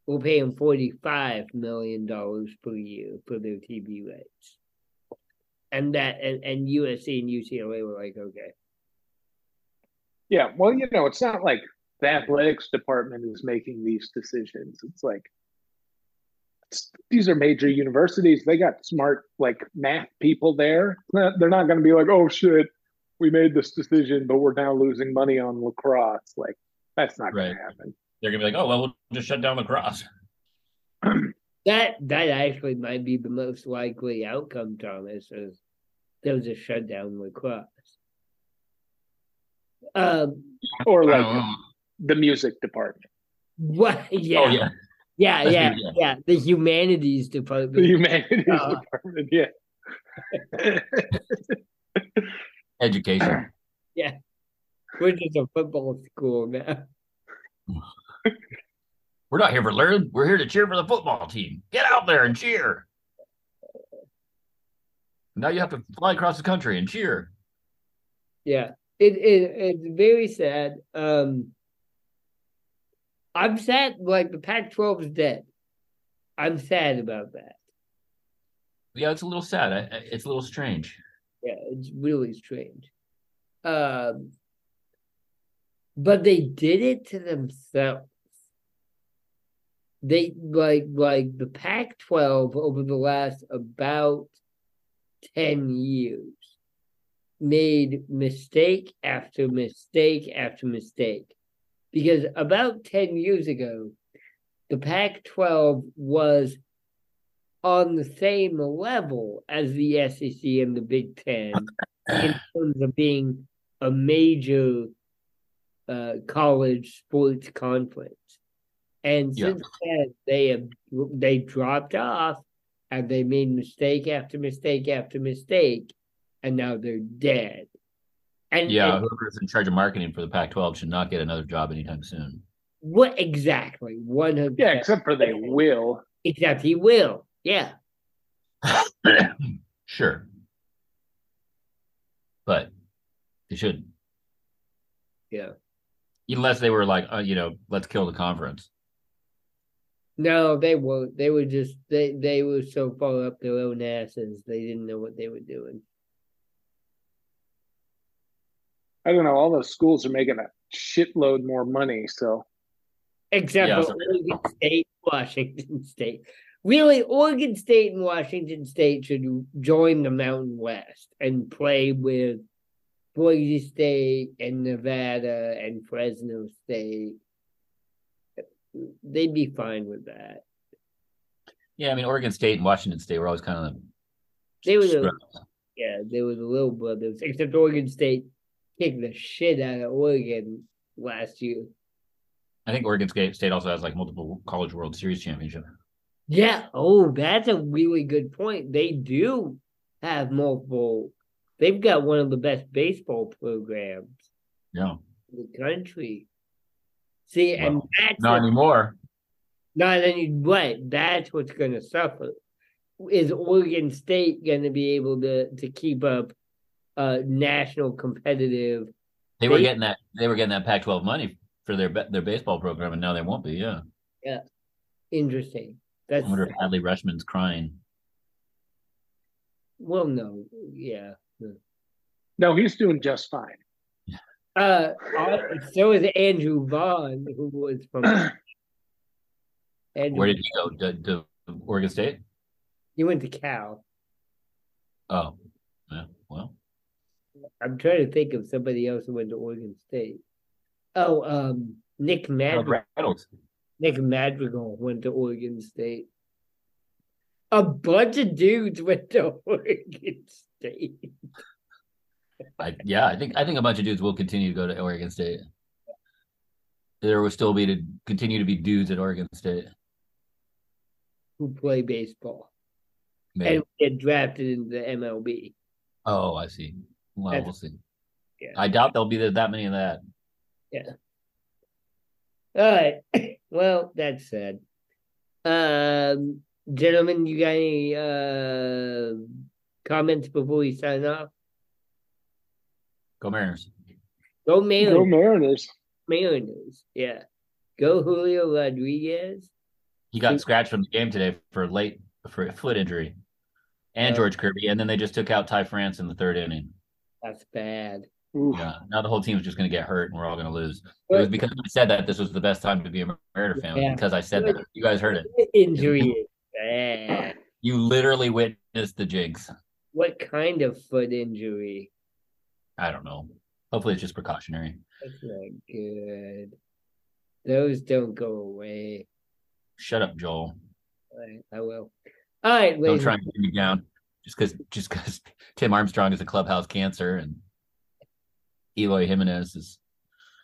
we'll pay them $45 million per year for their TV rights. And that and, and USC and UCLA were like, okay. Yeah, well, you know, it's not like the athletics department is making these decisions. It's like it's, these are major universities. They got smart, like math people there. They're not going to be like, "Oh shit, we made this decision, but we're now losing money on lacrosse." Like that's not going to happen. They're gonna be like, oh well, we'll just shut down lacrosse. *clears throat* That that actually might be the most likely outcome, Thomas, is there's a shutdown lacrosse. Um, or I like don't know. The music department, what? *laughs* Yeah, Oh yeah. yeah, That's yeah, yeah. yeah. The humanities department. the humanities Uh. department. Yeah. *laughs* Education. *clears throat* Yeah, we're just a football school now. We're not here for learning. We're here to cheer for the football team. Get out there and cheer. Now you have to fly across the country and cheer. Yeah, it, it it's very sad. Um, I'm sad. Like the Pac-12 is dead. I'm sad about that. Yeah, it's a little sad. I, it's a little strange. Yeah, it's really strange. Um, but they did it to themselves. They like like the Pac-12 over the last about 10 years made mistake after mistake after mistake. Because about 10 years ago, the Pac 12 was on the same level as the SEC and the Big Ten in *laughs* terms of being a major uh, college sports conference. And Yeah. since then, they have they dropped off and they made mistake after mistake after mistake, and now they're dead. And Yeah, and whoever's in charge of marketing for the Pac-12 should not get another job anytime soon. what exactly? One hundred. Yeah, except for they will. except he will. Yeah, *coughs* sure, but they shouldn't. yeah. unless they were like, uh, you know, let's kill the conference. No, they won't. They were just they they were so far up their own asses they didn't know what they were doing. I don't know. All those schools are making a shitload more money. So Except Yeah, for so- Oregon State, Washington *laughs* State. Really, Oregon State and Washington State should join the Mountain West and play with Boise State and Nevada and Fresno State. They'd be fine with that. Yeah, I mean, Oregon State and Washington State were always kind of They were the the, yeah, they were the little brothers. Except Oregon State kicked the shit out of Oregon last year. I think Oregon State also has like multiple College World Series championship. Yeah. Oh, that's a really good point. They do have multiple. They've got one of the best baseball programs Yeah, in the country. See, and that's not what- anymore. not any right. That's what's going to suffer. Is Oregon State going to be able to to keep up uh national competitive? They were getting that. They were getting that Pac-12 money for their their baseball program, and now they won't be. Yeah, Yeah. Interesting. I That's wonder if Adley Rutschman's crying. well, no, yeah. no, he's doing just fine. Uh, uh, so is Andrew Vaughn, who was from. Andrew, Where did he go? To, to Oregon State? he went to Cal? Oh, yeah. Well, I'm trying to think of somebody else who went to Oregon State. Oh, um, Nick Madrigal. Reynolds. Nick Madrigal went to Oregon State. A bunch of dudes went to *laughs* Oregon State. I, yeah, I think I think a bunch of dudes will continue to go to Oregon State. There will still be to continue to be dudes at Oregon State. who play baseball Maybe. and get drafted into the MLB. oh, I see. Well, That's- we'll see. yeah. I doubt there'll be that, that many of that. Yeah. All right. *coughs* Well, that's sad. Um, gentlemen, you got any uh comments before we sign off? Go Mariners. Go Mariners. Go Mariners. Mariners. Yeah. Go Julio Rodriguez. He got scratched from the game today for late for a foot injury, and Oh. George Kirby, and then they just took out Ty France in the third inning. That's bad. Oof. Yeah, now the whole team's just going to get hurt, and we're all going to lose. It was because I said that this was the best time to be a Mariner fan. Yeah. Because I said that. You guys heard it. Injury is bad. You literally witnessed the jigs. What kind of foot injury? I don't know. Hopefully, it's just precautionary. That's not good. Those don't go away. Shut up, Joel. I, I will. All right, Don't ladies. try and bring me down just because just because *laughs* Tim Armstrong is a clubhouse cancer and Eloy Jimenez is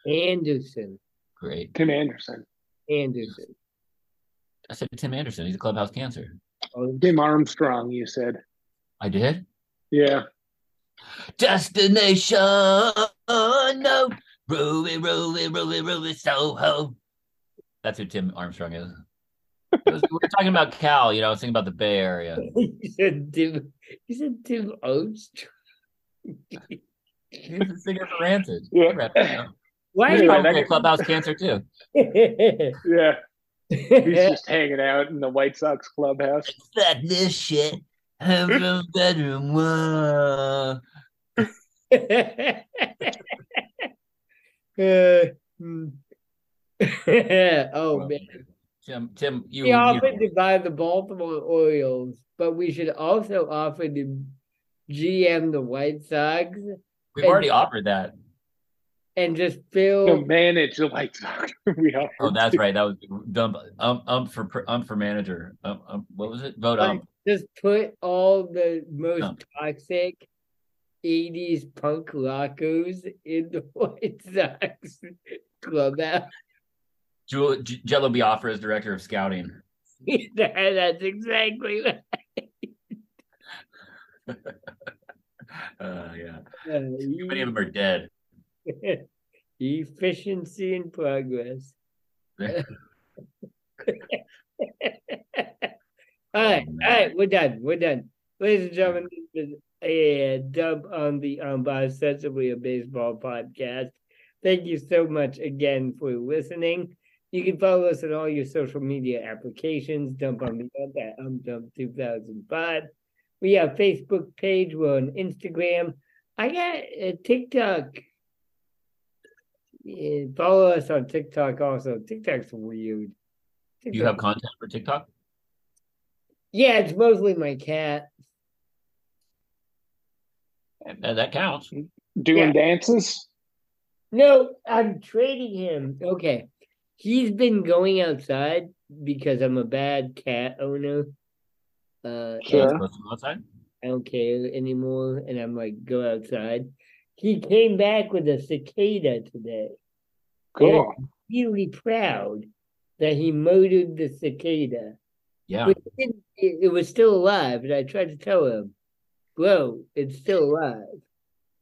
Anderson. great. Tim Anderson. Anderson. I said Tim Anderson. He's a clubhouse cancer. Oh, Tim Armstrong, you said. I did. Yeah. Destination no, Rowie, Rowie, Rowie, Rowie, Soho. That's who Tim Armstrong is. It was- we were talking about Cal, you know, I was thinking about the Bay Area. *laughs* you said Tim. You said Tim Armstrong. He's the singer for Rancid. Yeah. Rep, you know. Why? He's Yeah, probably that- clubhouse cancer too. *laughs* Yeah. He's just *laughs* hanging out in the White Sox clubhouse. Fuck this shit. I'm from bedroom one. Uh, hmm. oh man. Tim, Tim, you, We you offered to buy the Baltimore Orioles, but we should also offer to GM the White Sox we've already offered that. and just To fill manage the White Sox. *laughs* we offered Oh, that's to. right. That was dumb. Um, um for um for manager. Um, um what was it? Vote like, um. just put all the most No. toxic 80s punk rockers in the *laughs* White Sox clubhouse. Jewel, J- Jello Biafra is director of scouting. *laughs* That's exactly right. *laughs* Uh, yeah. Uh, Too many of them are dead. *laughs* Efficiency and progress. all right, all right, we're done. We're done. Ladies and gentlemen, this is a dub on the Unbiased Sensibly a Baseball podcast. Thank you so much again for listening. You can follow us on all your social media applications. Dump on the Ump at UmDump 2005. We have Facebook page. We're on Instagram. I got a TikTok. Yeah, follow us on TikTok also. TikTok's weird. Do you have content for TikTok? Yeah, it's mostly my cat. Uh, that counts. Doing Yeah. dances? No, I'm trading him. Okay. He's been going outside because I'm a bad cat owner. Uh, Sure. supposed to go outside? I don't care anymore. And I'm like, go outside. He came back with a cicada today. Cool. Really proud that he murdered the cicada. Yeah. It, it, it was still alive. And I tried to tell him, bro, it's still alive.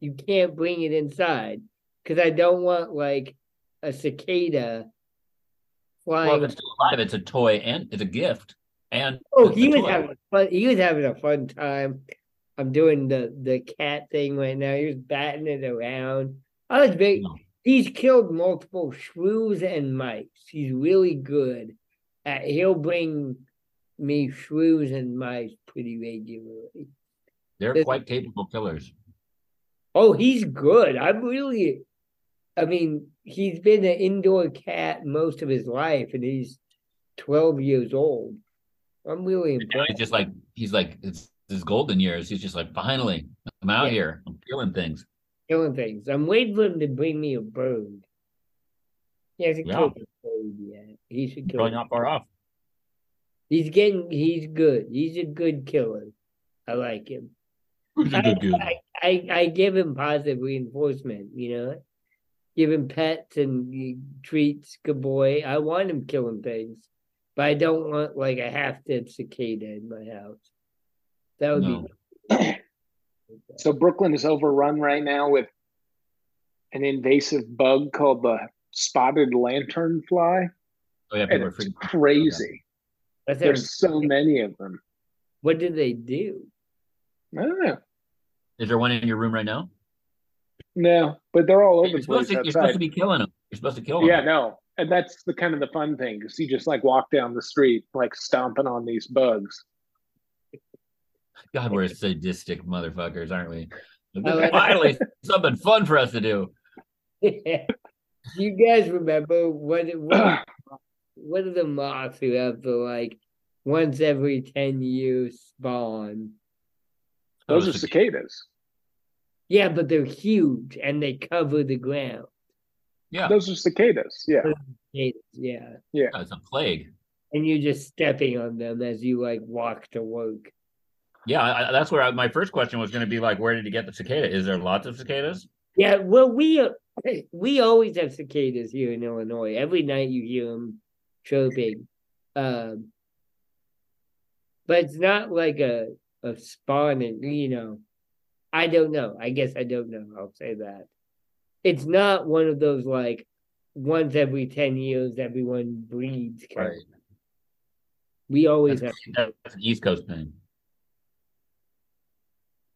You can't bring it inside because I don't want like a cicada flying. Well, if it's still alive, it's a toy and it's a gift. And oh, he was toy. having fun. He was having a fun time. I'm doing the the cat thing right now. He was batting it around. I was big. No. He's killed multiple shrews and mice. He's really good. At, he'll bring me shrews and mice pretty regularly. They're This- quite capable killers. Oh, he's good. I'm really, I mean, he's been an indoor cat most of his life, and he's 12 years old. I'm really impressed. he's just like he's like it's his golden years. He's just like finally, I'm out Yeah. here. I'm killing things. Killing things. I'm waiting for him to bring me a bird. He hasn't Yeah. killed a bird yet. He should kill. Probably not far off. He's getting. He's good. He's a good killer. I like him. Who's a good dude? I, I, I give him positive reinforcement, you know, give him pets and treats, good boy. I want him killing things, but I don't want like a half dead cicada in my house. That would No. be. *clears throat* So Brooklyn is overrun right now with an invasive bug called the spotted lanternfly, Oh yeah, and people are it's freaking. crazy. That sounds- There's so many of them. what did they do? I don't know. Is there one in your room right now? No, but they're all over You're the place to, you're supposed to be killing them. You're supposed to kill them. Yeah, no, and that's the kind of the fun thing because you just like walk down the street like stomping on these bugs. God, we're sadistic motherfuckers, aren't we? Finally, something fun for us to do. do *laughs* you guys remember what what *clears throat* what are the moths who have the like once every ten years spawn? Those Oh, are cic- cicadas. Yeah, but they're huge and they cover the ground. Yeah, Those are cicadas. Yeah. Yeah. Yeah. It's a plague. And you're just stepping on them as you like walk to work. Yeah, I, I- that's where I, my first question was going to be like, where did you get the cicada? Is there lots of cicadas? Yeah, well, we uh, we always have cicadas here in Illinois. Every night you hear them chirping, um, but it's not like a a spawning. You know, I don't know. I guess I don't know. I'll say that it's not one of those like once every ten years everyone breeds. Kind Right. We always That's, have that's an East Coast thing.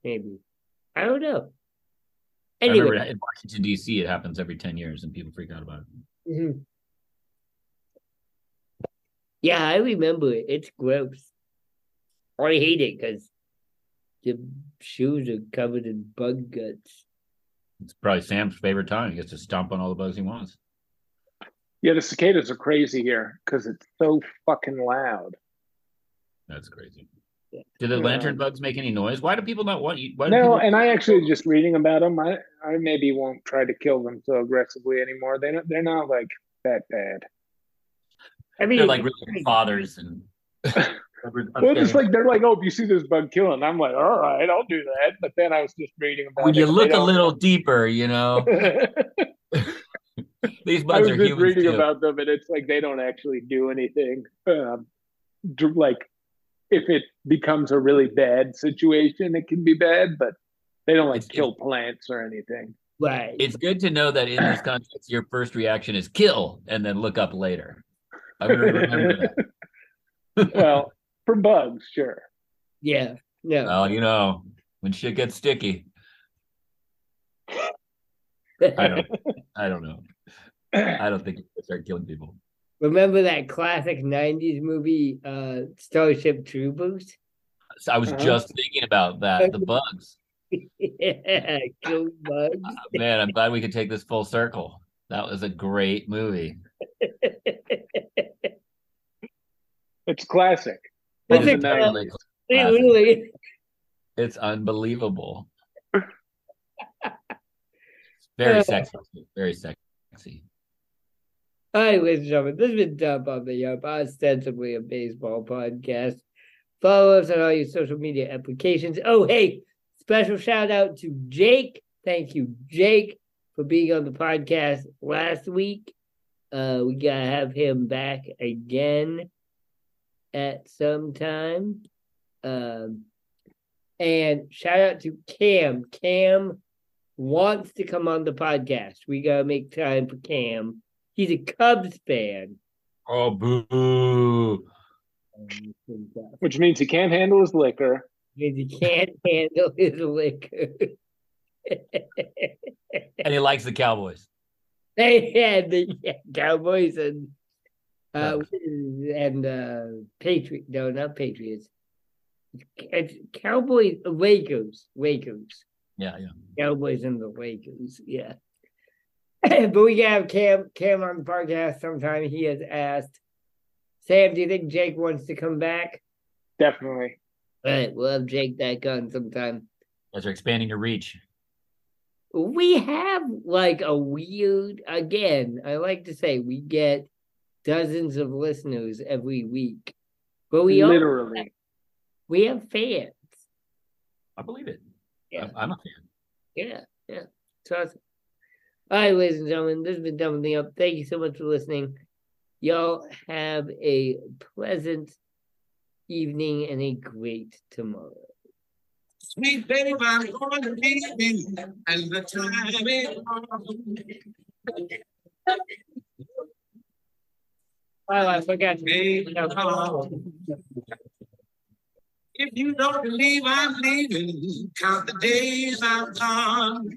maybe. I don't know. Anyway, in Washington D.C. it happens every ten years, and people freak out about it. mhm. yeah, I remember it. It's gross. I hate it because the shoes are covered in bug guts. It's probably Sam's favorite time. He gets to stomp on all the bugs he wants. Yeah, the cicadas are crazy here because it's so fucking loud. That's crazy. Yeah. Do the Yeah. lantern bugs make any noise? Why do people not want you? Why No, people, and I actually just reading about them. I I maybe won't try to kill them so aggressively anymore. They don't, they're not like that bad. I mean, they're like really good fathers and. *laughs* Well, it's like they're like, oh, if you see this bug killing, I'm like, all right, I'll do that. But then I was just reading about when it. you and look a little deeper, you know, *laughs* *laughs* these bugs I bugs was are just reading too. about them, and it's like they don't actually do anything. Um, dr- like if it becomes a really bad situation, it can be bad, but they don't like It's- kill plants or anything. right. It's good to know that in this context, your first reaction is kill and then look up later. I'm gonna remember *laughs* that. well, for bugs, sure. yeah. Yeah. Well, you know, when shit gets sticky, I don't, I don't know. I don't think you should start killing people. Remember that classic '90s movie, uh, Starship Troopers? So I was Uh-huh. just thinking about that. The *laughs* bugs, yeah, kill bugs. man. I'm glad we could take this full circle. That was a great movie. *laughs* It's classic. It's From a the classic. 90s. Really, *laughs* It's unbelievable. *laughs* Very sexy. Very sexy. All right, ladies and gentlemen, this has been Dump on the Ump, ostensibly a baseball podcast. Follow us on all your social media applications. Oh, hey, special shout out to Jake. Thank you, Jake, for being on the podcast last week. Uh, we gotta have him back again at some time. Um, and shout out to Cam. Cam wants to come on the podcast. We gotta make time for Cam. He's a Cubs fan. Oh, boo! Which means he can't handle his liquor. Because he can't *laughs* handle his liquor. *laughs* And he likes the Cowboys. they had the Cowboys and uh and uh Patriots. No, not Patriots. It's Cowboys, Lakers, Lakers. Yeah, yeah. Cowboys and the Lakers. Yeah. *laughs* but we can have Cam Cam on the podcast sometime. He has asked. Sam, do you think Jake wants to come back? Definitely. All right, we'll have Jake back on sometime. As you're expanding your reach. We have like a weird again, I like to say we get dozens of listeners every week. But we all Literally. we have fans. I believe it. Yeah. I'm, I'm a fan. Yeah, yeah. It's awesome. All right, ladies and gentlemen, this has been Dump on the Ump. Thank you so much for listening. Y'all have a pleasant evening and a great tomorrow. Sweet baby, I'm going to be you, and the time is I. If you don't believe I'm leaving, count the days I'm gone.